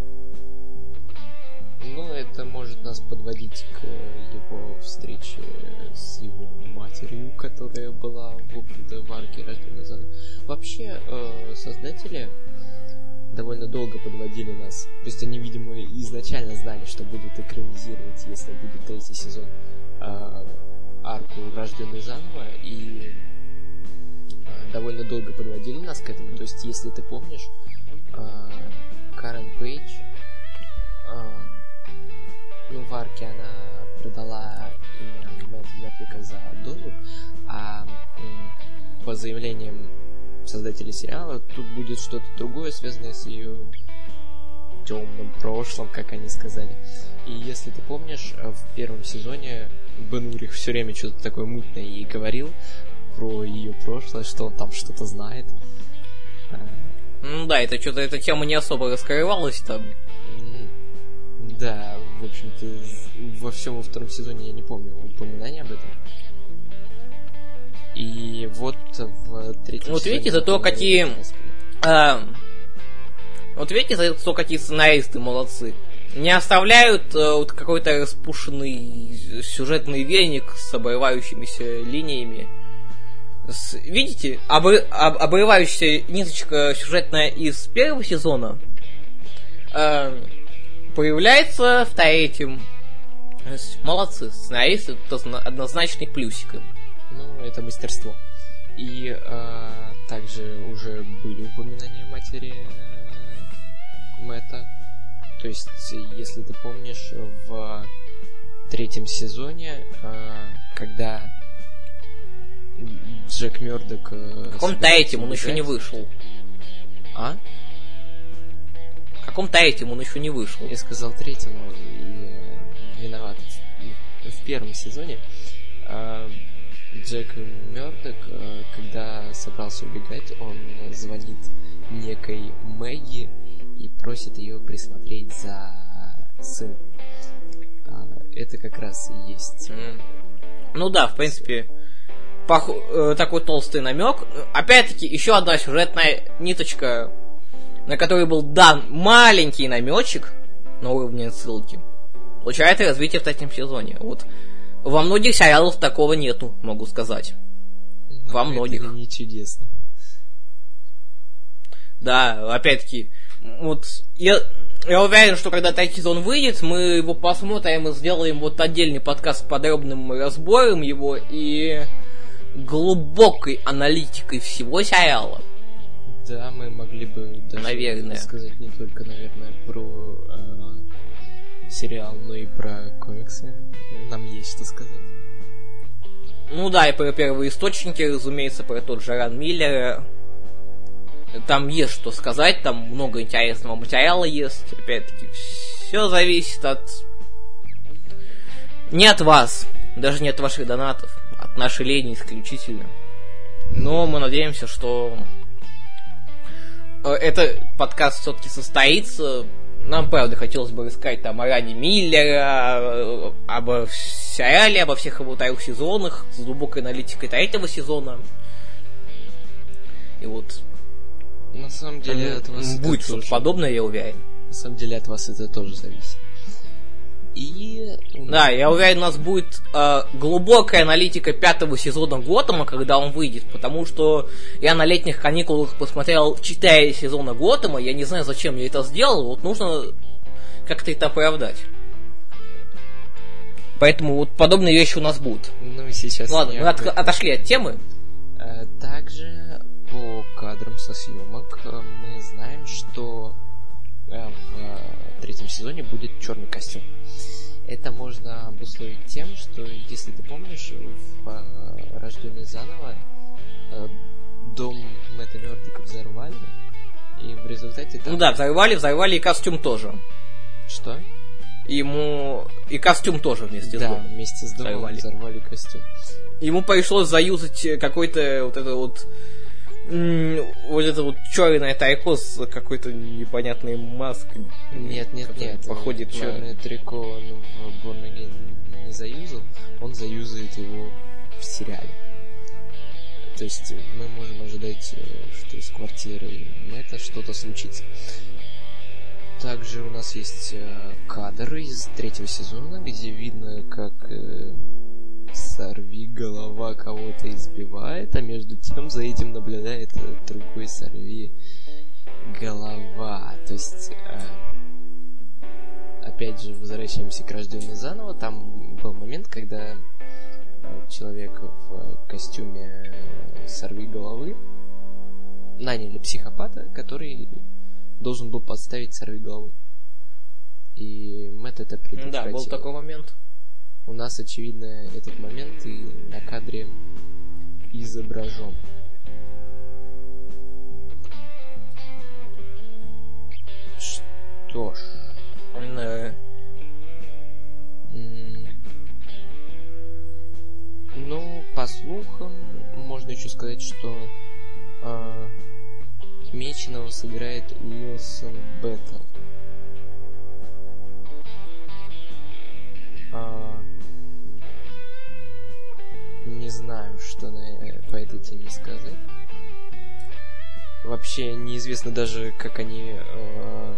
Ну, это может нас подводить к его встрече с его матерью, которая была, в общем-то, в арке рождения заново. Вообще, э, создатели довольно долго подводили нас. То есть они, видимо, изначально знали, что будут экранизировать, если будет третий сезон, э, арку рожденный заново, и э, довольно долго подводили нас к этому. То есть, если ты помнишь, э, Карен Пейдж э, ну, в арке она продала имя Мэтта за дозу, а по заявлениям создателей сериала тут будет что-то другое, связанное с ее темным прошлым, как они сказали. И если ты помнишь, в первом сезоне Бен Урих все время что-то такое мутное ей говорил про ее прошлое, что он там что-то знает. Ну да, это что-то, эта тема не особо раскрывалась там. Да, в общем-то, во всем во втором сезоне я не помню упоминания об этом. И вот в третьем Вот видите, зато какие-. А, вот видите, за что какие сценаристы молодцы. Не оставляют э, вот какой-то распушенный сюжетный веник с обрывающимися линиями. С- видите, обры- об- обрывающаяся ниточка сюжетная из первого сезона э, появляется в третьем. Есть, Молодцы, сценаристы, это зна- однозначный плюсик им. Ну, это мастерство. И а, также уже были упоминания матери э, Мэтта. То есть, если ты помнишь, в третьем сезоне, э, когда Джек Мёрдок... В каком третьем он еще не вышел. А? Каком третьем он еще не вышел. Я сказал третьему, и э, виноват. В первом сезоне э, Джек Мёрдок, э, когда собрался убегать, он звонит некой Мэгги и просит ее присмотреть за сыном. А, это как раз и есть. Mm. Ну да, в принципе, пох... такой толстый намек. Опять-таки, еще одна сюжетная ниточка, на которой был дан маленький намечек на уровне ссылки. Получает развитие в третьем сезоне. Вот во многих сериалах такого нету, могу сказать. Но Во многих. Это не чудесно. Да, опять-таки, вот я, я уверен, что когда третий сезон выйдет, мы его посмотрим и сделаем вот отдельный подкаст с подробным разбором его и глубокой аналитикой всего сериала. Да, мы могли бы даже Наверное. сказать не только, наверное, про э, сериал, но и про комиксы. Нам есть что сказать. Ну да, и про первые источники, разумеется, про тот же Ран Миллера. Там есть что сказать, там много интересного материала есть. Опять-таки, все зависит от... Не от вас, даже не от ваших донатов, от нашей лени исключительно. Но мы надеемся, что э, этот подкаст все-таки состоится. Нам, правда, хотелось бы рассказать там о Ране Миллера, э, обо сериале, обо всех его трех сезонах, с глубокой аналитикой третьего сезона. И вот На самом деле от вас это будет что-то тоже- подобное, я уверен. На самом деле от вас это тоже зависит. И... Да, я уверен, у нас будет э, глубокая аналитика пятого сезона Готэма, когда он выйдет, потому что я на летних каникулах посмотрел 4 сезона Готэма, я не знаю, зачем я это сделал, вот нужно как-то это оправдать. Поэтому вот подобные вещи у нас будут. Ну и сейчас... Ладно, мы от- отошли от темы. Э, Также по кадрам со съемок э, мы знаем, что третьем сезоне будет черный костюм. Это можно обусловить тем, что, если ты помнишь, в э, «Рожденный заново» э, дом Мэтта Мёрдика взорвали, и в результате там... Ну да, взорвали, взорвали и костюм тоже. Что? Ему и костюм тоже вместе с да, домом. вместе с домом Взорвали. взорвали костюм. Ему пришлось заюзать какой-то вот это вот вот это вот черное тайко с какой-то непонятной маской. Нет, нет, нет. Походит на... черное трико он в Борнаге не заюзал, он заюзает его в сериале. То есть мы можем ожидать, э, что с квартирой Мэтта что-то случится. Также у нас есть э, кадр из третьего сезона, где видно, как э, сорви голова кого-то избивает, а между тем за этим наблюдает другой сорви голова. То есть э, опять же, возвращаемся к рожденной заново. Там был момент, когда э, человек в костюме сорви головы наняли психопата, который должен был подставить сорви голову. И Мэтт это Да, предотвратил. был такой момент. У нас, очевидно, этот момент и на кадре изображен. Что ж, Э, М, Ну, по слухам, можно еще сказать, что а, Меченого сыграет Уилсон Беттл. Не знаю, что на, по этой теме сказать. Вообще неизвестно даже, как они э,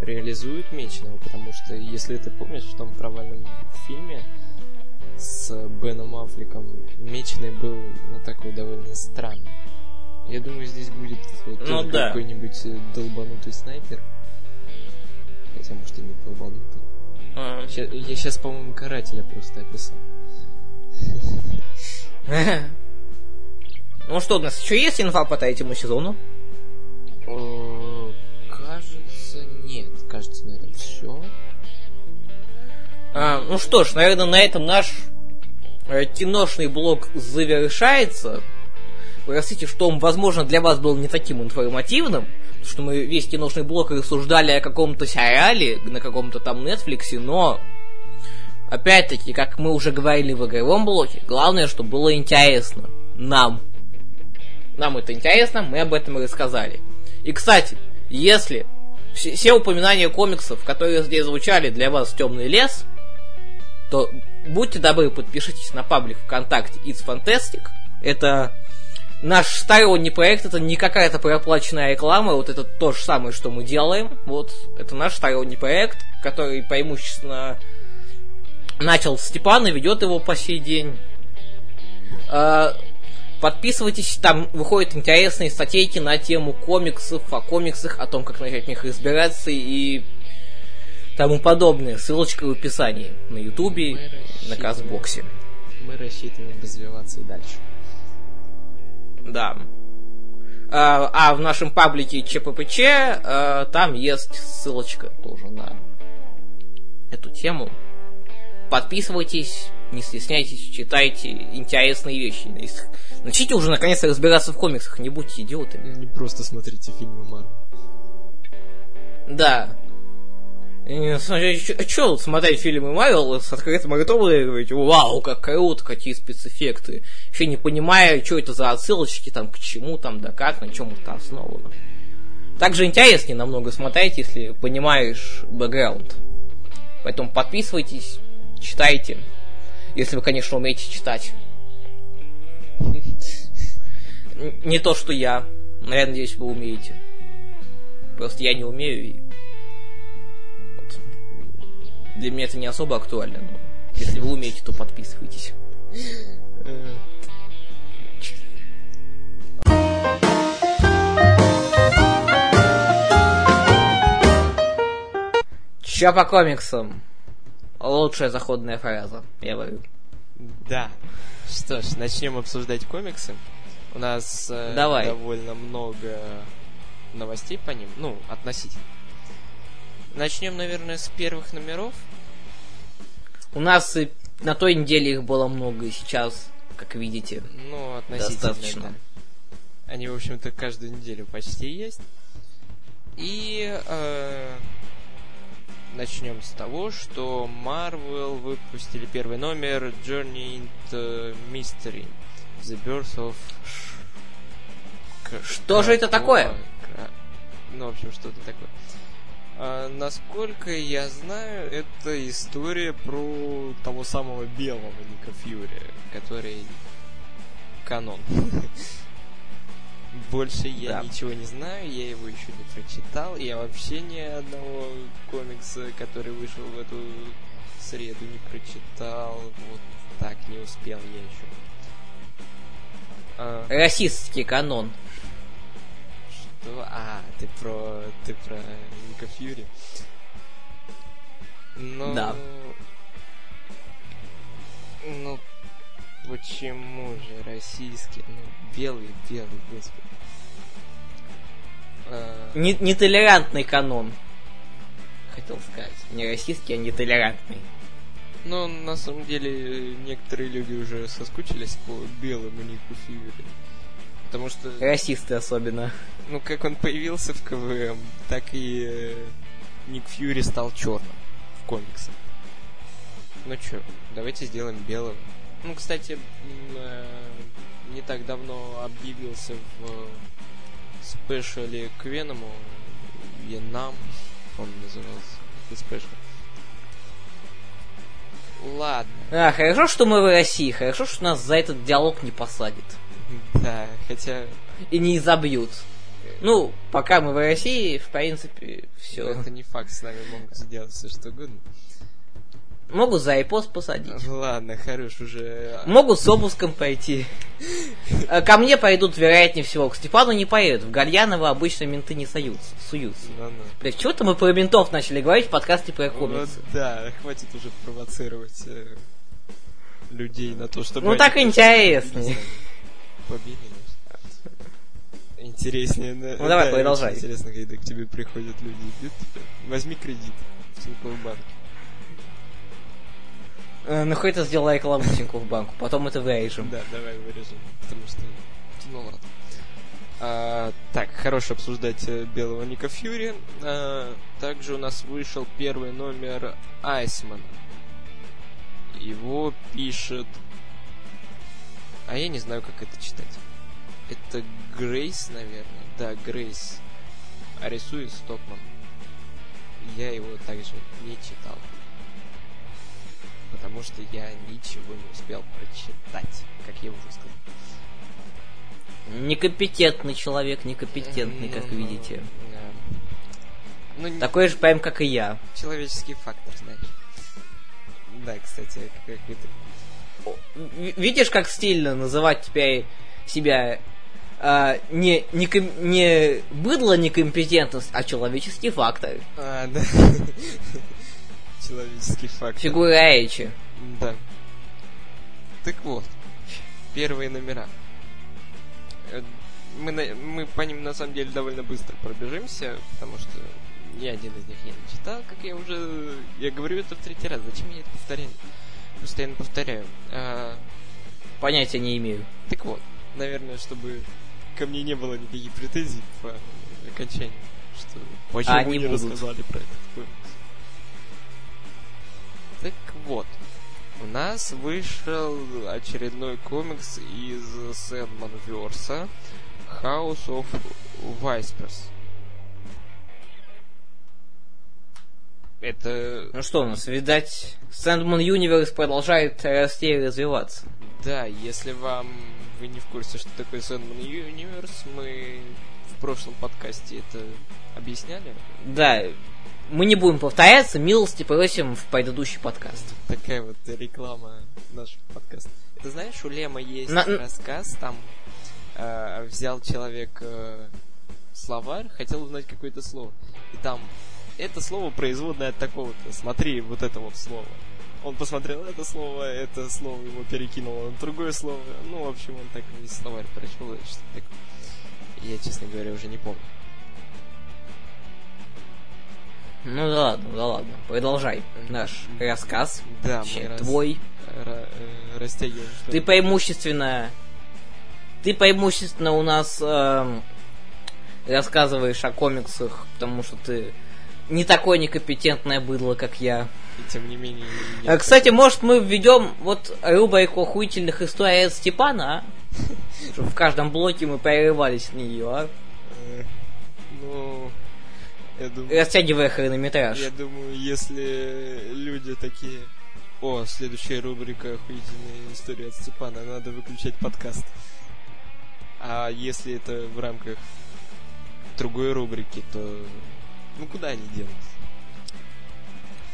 реализуют Меченого, потому что, если ты помнишь, в том провальном фильме с Беном Аффлеком Меченый был, ну, такой довольно странный. Я думаю, здесь будет э, Ну да. какой-нибудь э, долбанутый снайпер. Хотя, может, и не долбанутый. э, Ща- я сейчас, по-моему, карателя просто описал. Ну что у нас, еще есть инфа по третьему сезону? Кажется, нет. Кажется, на этом все. А, ну что ж, наверное, на этом наш э, киношный блог завершается. Простите, что он, возможно, для вас был не таким информативным, потому что мы весь киношный блок рассуждали о каком-то сериале, на каком-то там Netflix, но опять-таки, как мы уже говорили в игровом блоке, главное, чтобы было интересно нам. Нам это интересно, мы об этом и рассказали. И, кстати, если все, все упоминания комиксов, которые здесь звучали для вас «Темный лес», то будьте добры, подпишитесь на паблик ВКонтакте It's Fantastic. Это наш сторонний проект, это не какая-то проплаченная реклама, вот это то же самое, что мы делаем. Вот, это наш сторонний проект, который преимущественно начал Степан и ведет его по сей день. А, подписывайтесь, там выходят интересные статейки на тему комиксов, о комиксах, о том, как начать в них разбираться и тому подобное. Ссылочка в описании на Ютубе, на Казбоксе. Мы рассчитываем развиваться и дальше. Да. А, а в нашем паблике ЧППЧ а, там есть ссылочка тоже на эту тему. Подписывайтесь, не стесняйтесь, читайте интересные вещи. Начните уже наконец-то разбираться в комиксах, не будьте идиотами. Не просто смотрите фильмы Марвел. Да. Что смотреть фильмы Марвел с открытым ртом и говорить, вау, как круто, какие спецэффекты. Еще не понимая, что это за отсылочки, там, к чему, там, да как, на чем это основано. Также интереснее намного смотреть, если понимаешь бэкграунд. Поэтому подписывайтесь, читайте. Если вы, конечно, умеете читать. Не то, что я. Но я надеюсь, вы умеете. Просто я не умею, и для меня это не особо актуально, но если вы умеете, то подписывайтесь. Чё по комиксам? Лучшая заходная фраза, я говорю. Да. Что ж, начнем обсуждать комиксы. У нас э, Давай. довольно много новостей по ним, ну, относительно. Начнем, наверное, с первых номеров. У нас и на той неделе их было много, и сейчас, как видите, Ну, относительно. достаточно. да. Они, в общем-то, каждую неделю почти есть. И э, начнем с того, что Marvel выпустили первый номер Journey into Mystery. The Birth of... Что же это такое? Ну, в общем, что-то такое. А, насколько я знаю, это история про того самого белого Ника Фьюри, который канон. Больше я Да. ничего не знаю, я его еще не прочитал. Я вообще ни одного комикса, который вышел в эту среду, не прочитал. Вот так не успел я еще. А, Расистский канон. что? А, ты про. ты про Ника Фьюри. Ну. Да. Ну, почему же российский? Ну, белый, белый, господи. А, Не- нетолерантный канон. Хотел сказать. Не расистский, а нетолерантный. Ну, на самом деле, некоторые люди уже соскучились по белому Нику Фьюри. Потому что, Расисты особенно. ну, как он появился в КВМ, так и э, Ник Фьюри стал черным в комиксах. Ну чё, давайте сделаем белого. Ну, кстати, э, не так давно объявился в э, спешле к Веному Вьетнам, он назывался, это спешл. Ладно, А, хорошо, что мы в России. Хорошо, что нас за этот диалог не посадят. да, хотя И не изобьют. Ну, пока мы в России, в принципе, все. это не факт, с нами могут сделать все что угодно. Могут за iPost посадить. Ладно, хорош уже. Могут с обыском пойти. Ко мне пойдут, вероятнее всего. К Степану не поедут. В Гальянова обычно менты не суются. суются. Ну-ну. Блять, чего-то мы про ментов начали говорить в подкасте про Вот комиксы. да, хватит уже провоцировать э, людей на то, чтобы... Ну так интереснее. Побили. Интереснее. Ну, давай, да, продолжай. Интересно, когда к тебе приходят люди и бьют тебя. Возьми кредит в Тинькофф банке. Э, Ну, хоть это сделай рекламу в банку, потом это вырежем. Да, давай вырежем, потому что... Ну ладно. А, так, хорошо обсуждать э, белого Ника Фьюри. А, также у нас вышел первый номер Айсмана. Его пишет... А я не знаю, как это читать. Это Грейс, наверное. Да, Грейс. А рисует Стопман. Я его также не читал. Потому что я ничего не успел прочитать, как я уже сказал. Некомпетентный человек, некомпетентный, как Ну, видите. да. Ну, Такой же прям, как и я. человеческий фактор, знаешь. Да, кстати, как это... Видишь, как стильно называть теперь себя а, не, не, ком- не быдло некомпетентность, а человеческий фактор. А, да. Человеческий фактор. Фигура речи. Да. Так вот, первые номера. Э, Мы, на- мы по ним на самом деле довольно быстро пробежимся, потому что ни один из них я не читал, как я уже... Я говорю это в третий раз. Зачем я это повторяю? Постоянно повторяю. А, Понятия не имею. так вот, наверное, чтобы ко мне не было никаких претензий по окончанию, что почему А, не не будут. рассказали про этот вот, у нас вышел очередной комикс из Сэндман Верса House of Vipers. Это Ну что у нас, видать, Sandman Universe продолжает расти и развиваться. Да, если вам вы не в курсе, что такое Sandman Universe, мы в прошлом подкасте это объясняли. Да, мы не будем повторяться, милости просим в предыдущий подкаст. Такая вот реклама нашего подкаста. Ты знаешь, у Лема есть На- рассказ, там э, взял человек э, словарь, хотел узнать какое-то слово. И там это слово производное от такого-то. Смотри, вот это вот слово. Он посмотрел это слово, это слово его перекинуло на другое слово. Ну, в общем, он так весь словарь прочел, что такое. Я, честно говоря, уже не помню. Ну да ладно, да ладно, продолжай наш рассказ. Да, Точнее, мы твой. э, растягиваем. что Ты ли. преимущественно... Ты преимущественно у нас эм, рассказываешь о комиксах, потому что ты не такое некомпетентное быдло, как я. И тем не менее... я А, кстати, может мы введем вот рубрику охуительных историй от Степана, а? Чтобы в каждом блоке мы прерывались на нее, а? Э, Ну, думаю, Растягивая хронометраж. я думаю, если люди такие, о, следующая рубрика охуительная история от Степана, надо выключать подкаст. А если это в рамках другой рубрики, то ну куда они денутся?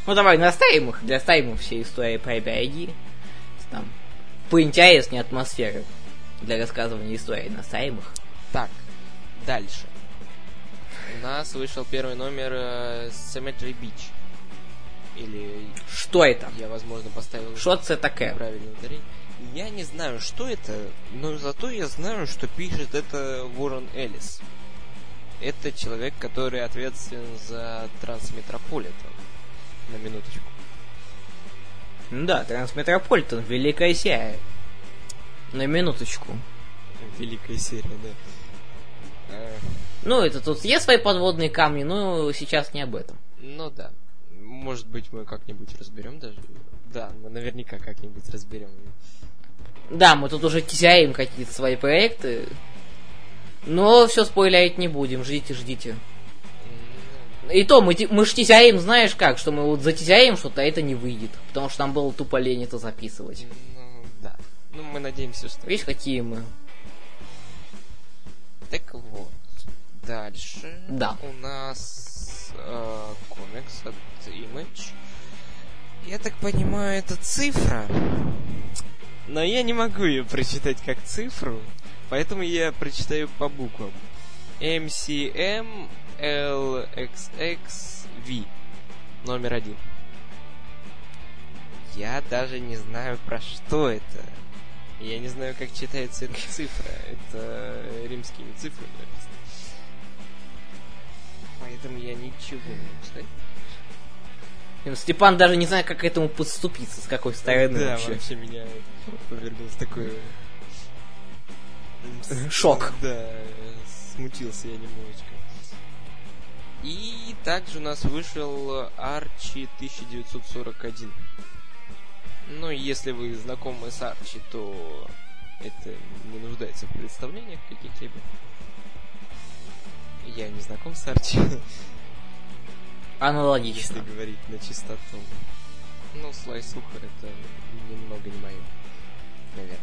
Ну давай, наставим их, для оставим все истории про Бяги. Там, поинтереснее атмосферы для рассказывания историй. Наставим их. Так, дальше. У нас вышел первый номер э, Cemetery Beach. Или Что это? я, возможно, поставил Что це таке? правильное ударение. Я не знаю, что это, но зато я знаю, что пишет это Уоррен Эллис. Это человек, который ответственен за Трансметрополитен. На минуточку. Ну да, Трансметрополитен, великая серия. На минуточку. Великая серия, да. Ну, это тут есть свои подводные камни, но сейчас не об этом. ну да. Может быть, мы как-нибудь разберем даже. Да, мы наверняка как-нибудь разберем. Да, мы тут уже тизяем какие-то свои проекты. Но все спойлерить не будем, ждите, ждите. И то, мы, мы ж тизяем, знаешь как, что мы вот затизяем что-то, а это не выйдет. Потому что нам было тупо лень это записывать. Ну, да. Ну, мы надеемся, что... Видишь, какие мы. Так вот. Дальше. Да. У нас э, комикс от Image. Я так понимаю, это цифра. Но я не могу ее прочитать как цифру, поэтому я прочитаю по буквам. MCM LXXV. Номер один. Я даже не знаю, про что это. Я не знаю, как читается эта цифра. Это римскими цифрами. Поэтому я ничего не сказать. Степан даже не знает, как к этому подступиться, с какой стороны да, вообще. вообще меня повергло в такой... Шок. Да, смутился я немножечко. И также у нас вышел Арчи 1941. Ну, если вы знакомы с Арчи, то это не нуждается в представлениях каких-либо. Я не знаком с Арчи, Аналогично. если говорить на чистоту. Ну, слайсуха это немного не мое, наверное.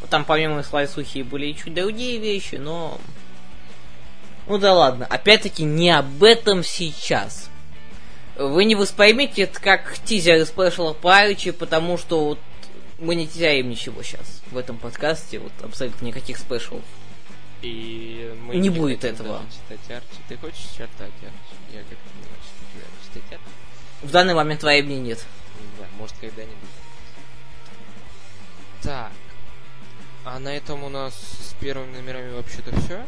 Вот Там помимо слайсухи были чуть другие вещи, но... Ну да ладно, опять-таки не об этом сейчас. Вы не воспримите это как тизер из прошлого Паричи, потому что вот мы не теряем ничего сейчас в этом подкасте, вот абсолютно никаких спешалов. И мы Не будет хотим этого. читать Арчи. Ты хочешь читать Арчи? Я не очень тебя читать Арчи. В данный момент времени нет. Да, может когда-нибудь. Так. А на этом у нас с первыми номерами вообще-то все.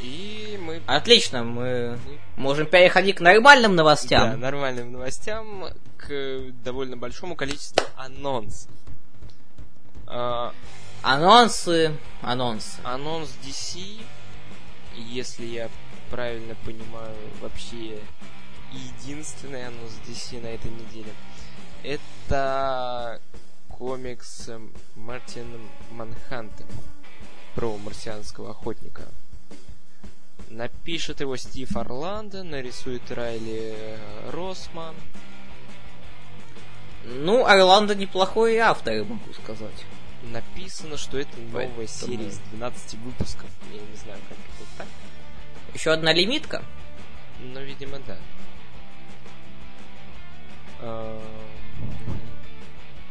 И мы... Отлично, мы можем переходить к нормальным Да, новостям. нормальным новостям к довольно большому количеству анонсов. Анонсы, анонсы. анонс DC, если я правильно понимаю, вообще единственный анонс DC на этой неделе. Это комикс э, Мартин Манхантен про марсианского охотника. Напишет его Стив Орландо, нарисует Райли э, Росман. Ну, Орландо неплохой автор, могу сказать. Написано, что это новая Поэтому- серия из 12 выпусков. Я не знаю, как это так, Еще одна лимитка. но, видимо, да. А,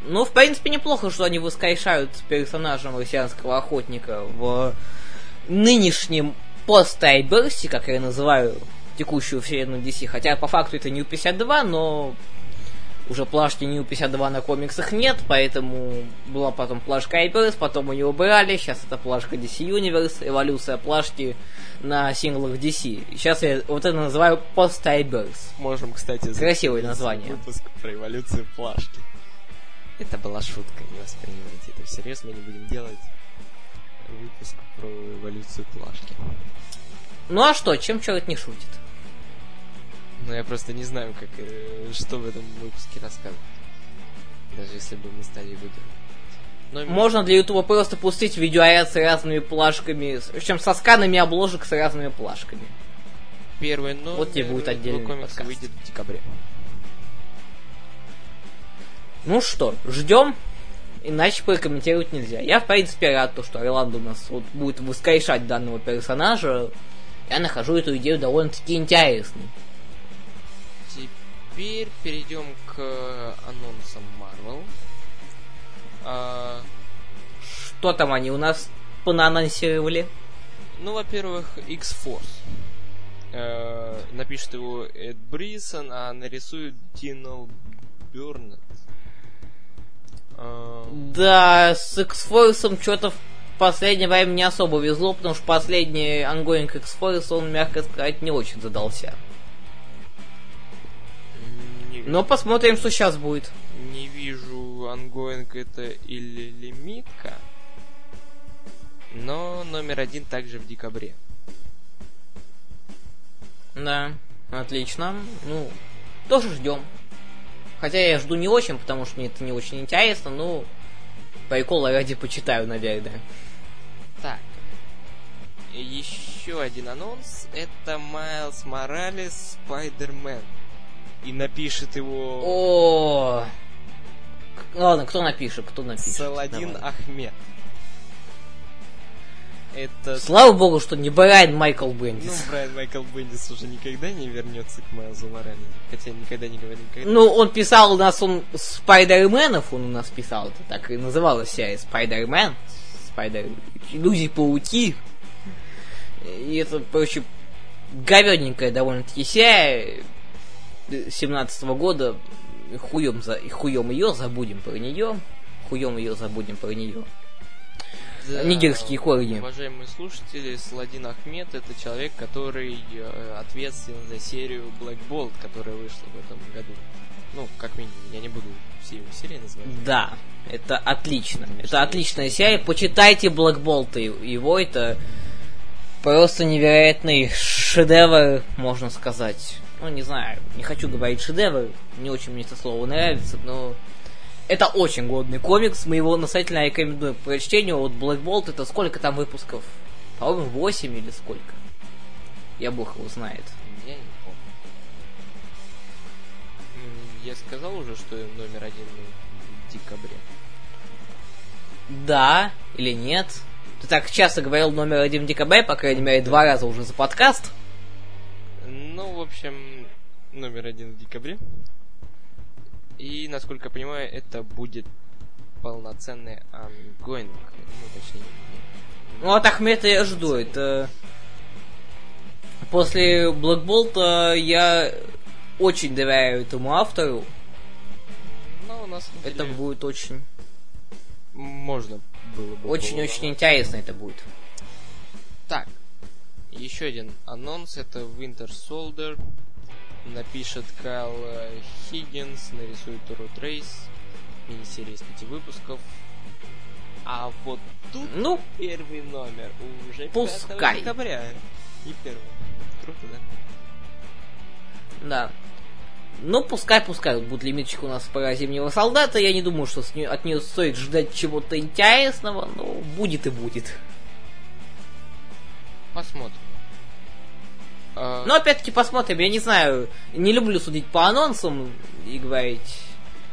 Ну, в принципе, неплохо, что они воскрешают персонажа марсианского охотника в нынешнем пост-тайберсте, как я называю текущую вселенную DC. Хотя по факту это New 52, но уже плашки New 52 на комиксах нет, поэтому была потом плашка Айберс, потом ее убрали, сейчас это плашка DC Universe, эволюция плашки на синглах DC. Сейчас я вот это называю пост-Айберс. Можем, кстати, Красивое название. Выпуск про эволюцию плашки. Это была шутка, не воспринимайте это всерьез, мы не будем делать выпуск про эволюцию плашки. Ну а что, чем человек не шутит? Но я просто не знаю, как, э, что в этом выпуске рассказывать. Даже если бы мы стали выбирать. Но Можно для Ютуба просто пустить видеоряд с разными плашками, причем со сканами обложек с разными плашками. первый номер Вот тебе будет отдельный подкаст. выйдет в декабре. Ну что, ждем, иначе прокомментировать нельзя. Я, в принципе, рад, то, что Орландо у нас вот будет воскрешать данного персонажа. Я нахожу эту идею довольно-таки интересной. Теперь перейдем к анонсам Marvel. А, Что там они у нас понаанонсировали? ну, во-первых, X-Force. Э, напишет его Эд Брисон, а нарисует Динал Бёрнет. А, Да, с X-Force что-то в последнее время не особо везло, потому что последний ongoing X-Force, он, мягко сказать, не очень задался. Не, Но посмотрим, что сейчас будет. не вижу, ongoing это или лимитка. Но номер один также в декабре. Да, отлично. Ну, тоже ждем. Хотя я жду не очень, потому что мне это не очень интересно, но прикола ради почитаю, наверное. Так. Еще один анонс. Это Майлз Моралес Спайдермен. И напишет его О, Ладно, кто напишет, кто напишет. Саладин Давай. Ахмед. Это... Слава богу, что не Брайан Майкл Ну, Бендис. Брайан Майкл Бендис уже никогда не вернется к Майлзу Моралесу. Хотя никогда не говорил никогда. Ну, он писал у нас, он Спайдерменов, он у нас писал, это так и называлась серия Спайдермен, Спайдер... Люди-пауки. И это, короче, говёненькая довольно-таки серия 17 года. И Хуем, за... хуем ее забудем про нее. Хуем ее забудем про нее. Да, нигерские корни. Уважаемые слушатели, Сладин Ахмед это человек, который э, ответственен за серию Black Bolt, которая вышла в этом году. Ну, как минимум, я не буду все его серии называть. Да, это отлично. Это отличная серия. Почитайте Black Bolt его, это просто невероятный шедевр, можно сказать. Ну, не знаю, не хочу говорить шедевр, не очень мне это слово нравится, но это очень годный комикс, мы его настоятельно рекомендуем к прочтению. Вот Black Bolt это сколько там выпусков? По-моему, 8 или сколько? Я бог его знает. Я не помню. Я сказал уже, что номер один в декабре. Да или нет? Ты так часто говорил номер один в декабре, по крайней мере, два раза уже за подкаст. Ну, в общем, номер один в декабре. И, насколько я понимаю, это будет полноценный ongoing. Ну, точнее, Ну, от Ахмеда я жду. Это... После Bolt я очень доверяю этому автору. но у нас Это будет очень... можно было бы Очень-очень интересно это будет. Так, еще один анонс, это Winter Soldier. Напишет Кайл э, Хиггинс, нарисует Рут Рейс. Мини-серия из пяти выпусков. А вот тут Ну, первый номер уже 5 Пускай. декабря. И первый. Круто, да? да. Ну, пускай, пускай. Будет лимитчик у нас про Зимнего Солдата. Я не думаю, что с нее- от нее стоит ждать чего-то интересного. Но будет и будет. Посмотрим. А, Но опять-таки посмотрим. Я не знаю. Не люблю судить по анонсам и говорить.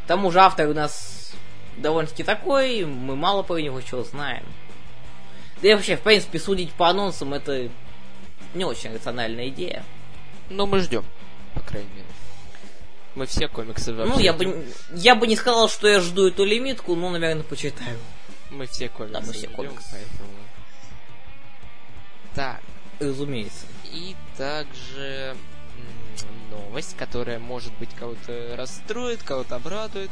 К тому же автор у нас довольно-таки такой. Мы мало про него чего знаем. Да и вообще, в принципе, судить по анонсам это не очень рациональная идея. Но мы ждем, по крайней мере. Мы все комиксы вообще Ну, я бы, я бы не сказал, что я жду эту лимитку, но, наверное, почитаю. Мы все комиксы Да, мы все ждем, комиксы. поэтому... Так, Разумеется. И также новость, которая, может быть, кого-то расстроит, кого-то обрадует.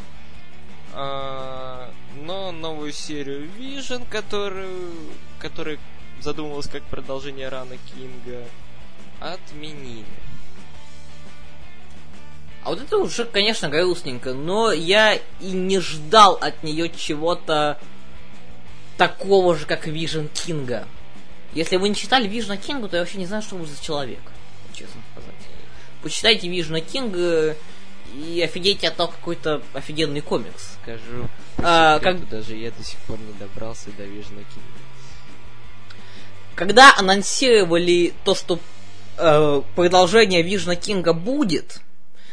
А, но новую серию Vision, которую, которая задумывалась как продолжение рана Кинга, отменили. А вот это уже, конечно, грустненько, но я и не ждал от нее чего-то такого же, как Vision Кинга. Если вы не читали Vision а Кинга, то я вообще не знаю, что вы за человек, честно сказать. Почитайте Vision а Кинга и офигейте от того, какой-то офигенный комикс. Скажу, А, как- даже я до сих пор не добрался до Vision Кинга. Когда анонсировали то, что э, продолжение Vision а Кинга будет,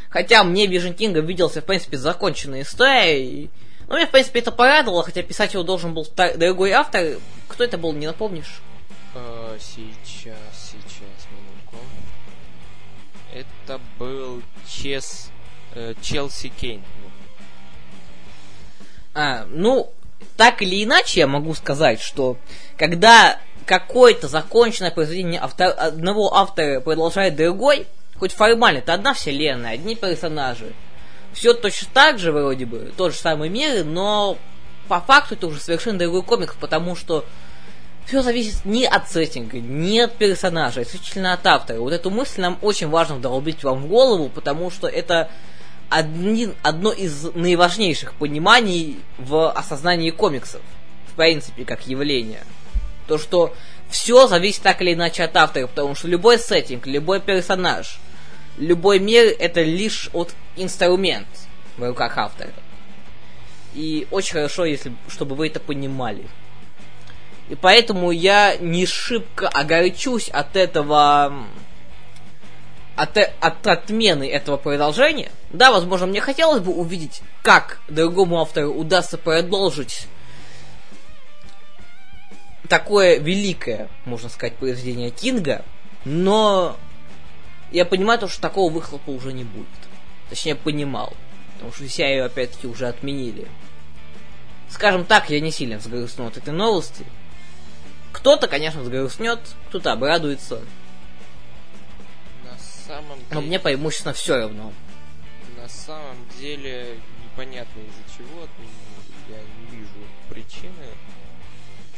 хотя мне Vision Кинга виделся, в принципе, законченной историей, ну, меня, в принципе, это порадовало, хотя писать его должен был другой автор. Кто это был, не напомнишь? Сейчас, сейчас, минутку. Это был Чес... э, Челси Кейн. А, ну, так или иначе, я могу сказать, что когда какое-то законченное произведение авто- одного автора продолжает другой, хоть формально, это одна вселенная, одни персонажи, все точно так же вроде бы, тот же самый мир, но по факту это уже совершенно другой комикс, потому что все зависит не от сеттинга, не от персонажа, исключительно от автора. Вот эту мысль нам очень важно вдолбить вам в голову, потому что это один, одно из наиважнейших пониманий в осознании комиксов, в принципе, как явление. То, что все зависит так или иначе от автора, потому что любой сеттинг, любой персонаж, любой мир это лишь от инструмент в руках автора. И очень хорошо, если чтобы вы это понимали. И поэтому я не шибко огорчусь от этого от, от отмены этого продолжения. Да, возможно, мне хотелось бы увидеть, как другому автору удастся продолжить такое великое, можно сказать, произведение Кинга, но я понимаю, то, что такого выхлопа уже не будет. Точнее, понимал. Потому что серию, опять-таки, уже отменили. Скажем так, я не сильно взгрустнул от этой новости. Кто-то, конечно, взгрустнет, кто-то обрадуется. На самом деле... Но мне преимущественно все равно. На самом деле непонятно из-за чего. Я не вижу причины,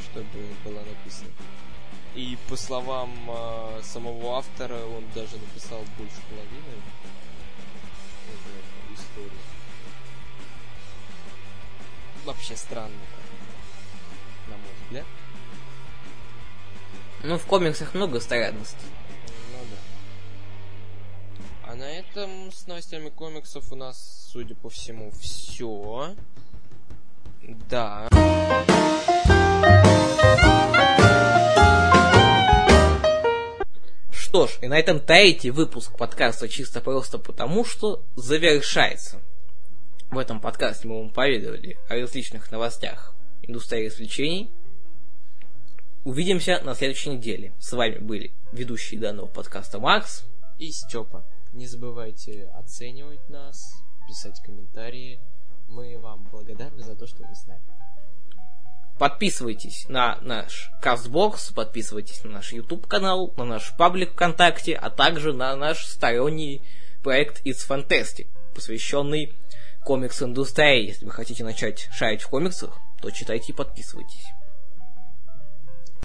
чтобы была написана. И по словам э, самого автора, он даже написал больше половины истории. Вообще странно, на мой взгляд. Ну, в комиксах много странностей. Ну да. А на этом с новостями комиксов у нас, судя по всему, все. Да. Что ж, и на этом третий выпуск подкаста чисто просто потому, что завершается. В этом подкасте мы вам поведали о различных новостях индустрии развлечений. Увидимся на следующей неделе. С вами были ведущие данного подкаста Макс и Степа. Не забывайте оценивать нас, писать комментарии. Мы вам благодарны за то, что вы с нами. Подписывайтесь на наш Castbox, подписывайтесь на наш YouTube канал, на наш паблик ВКонтакте, а также на наш сторонний проект It's Fantastic, посвященный комикс-индустрии. Если вы хотите начать шарить в комиксах, то читайте и подписывайтесь.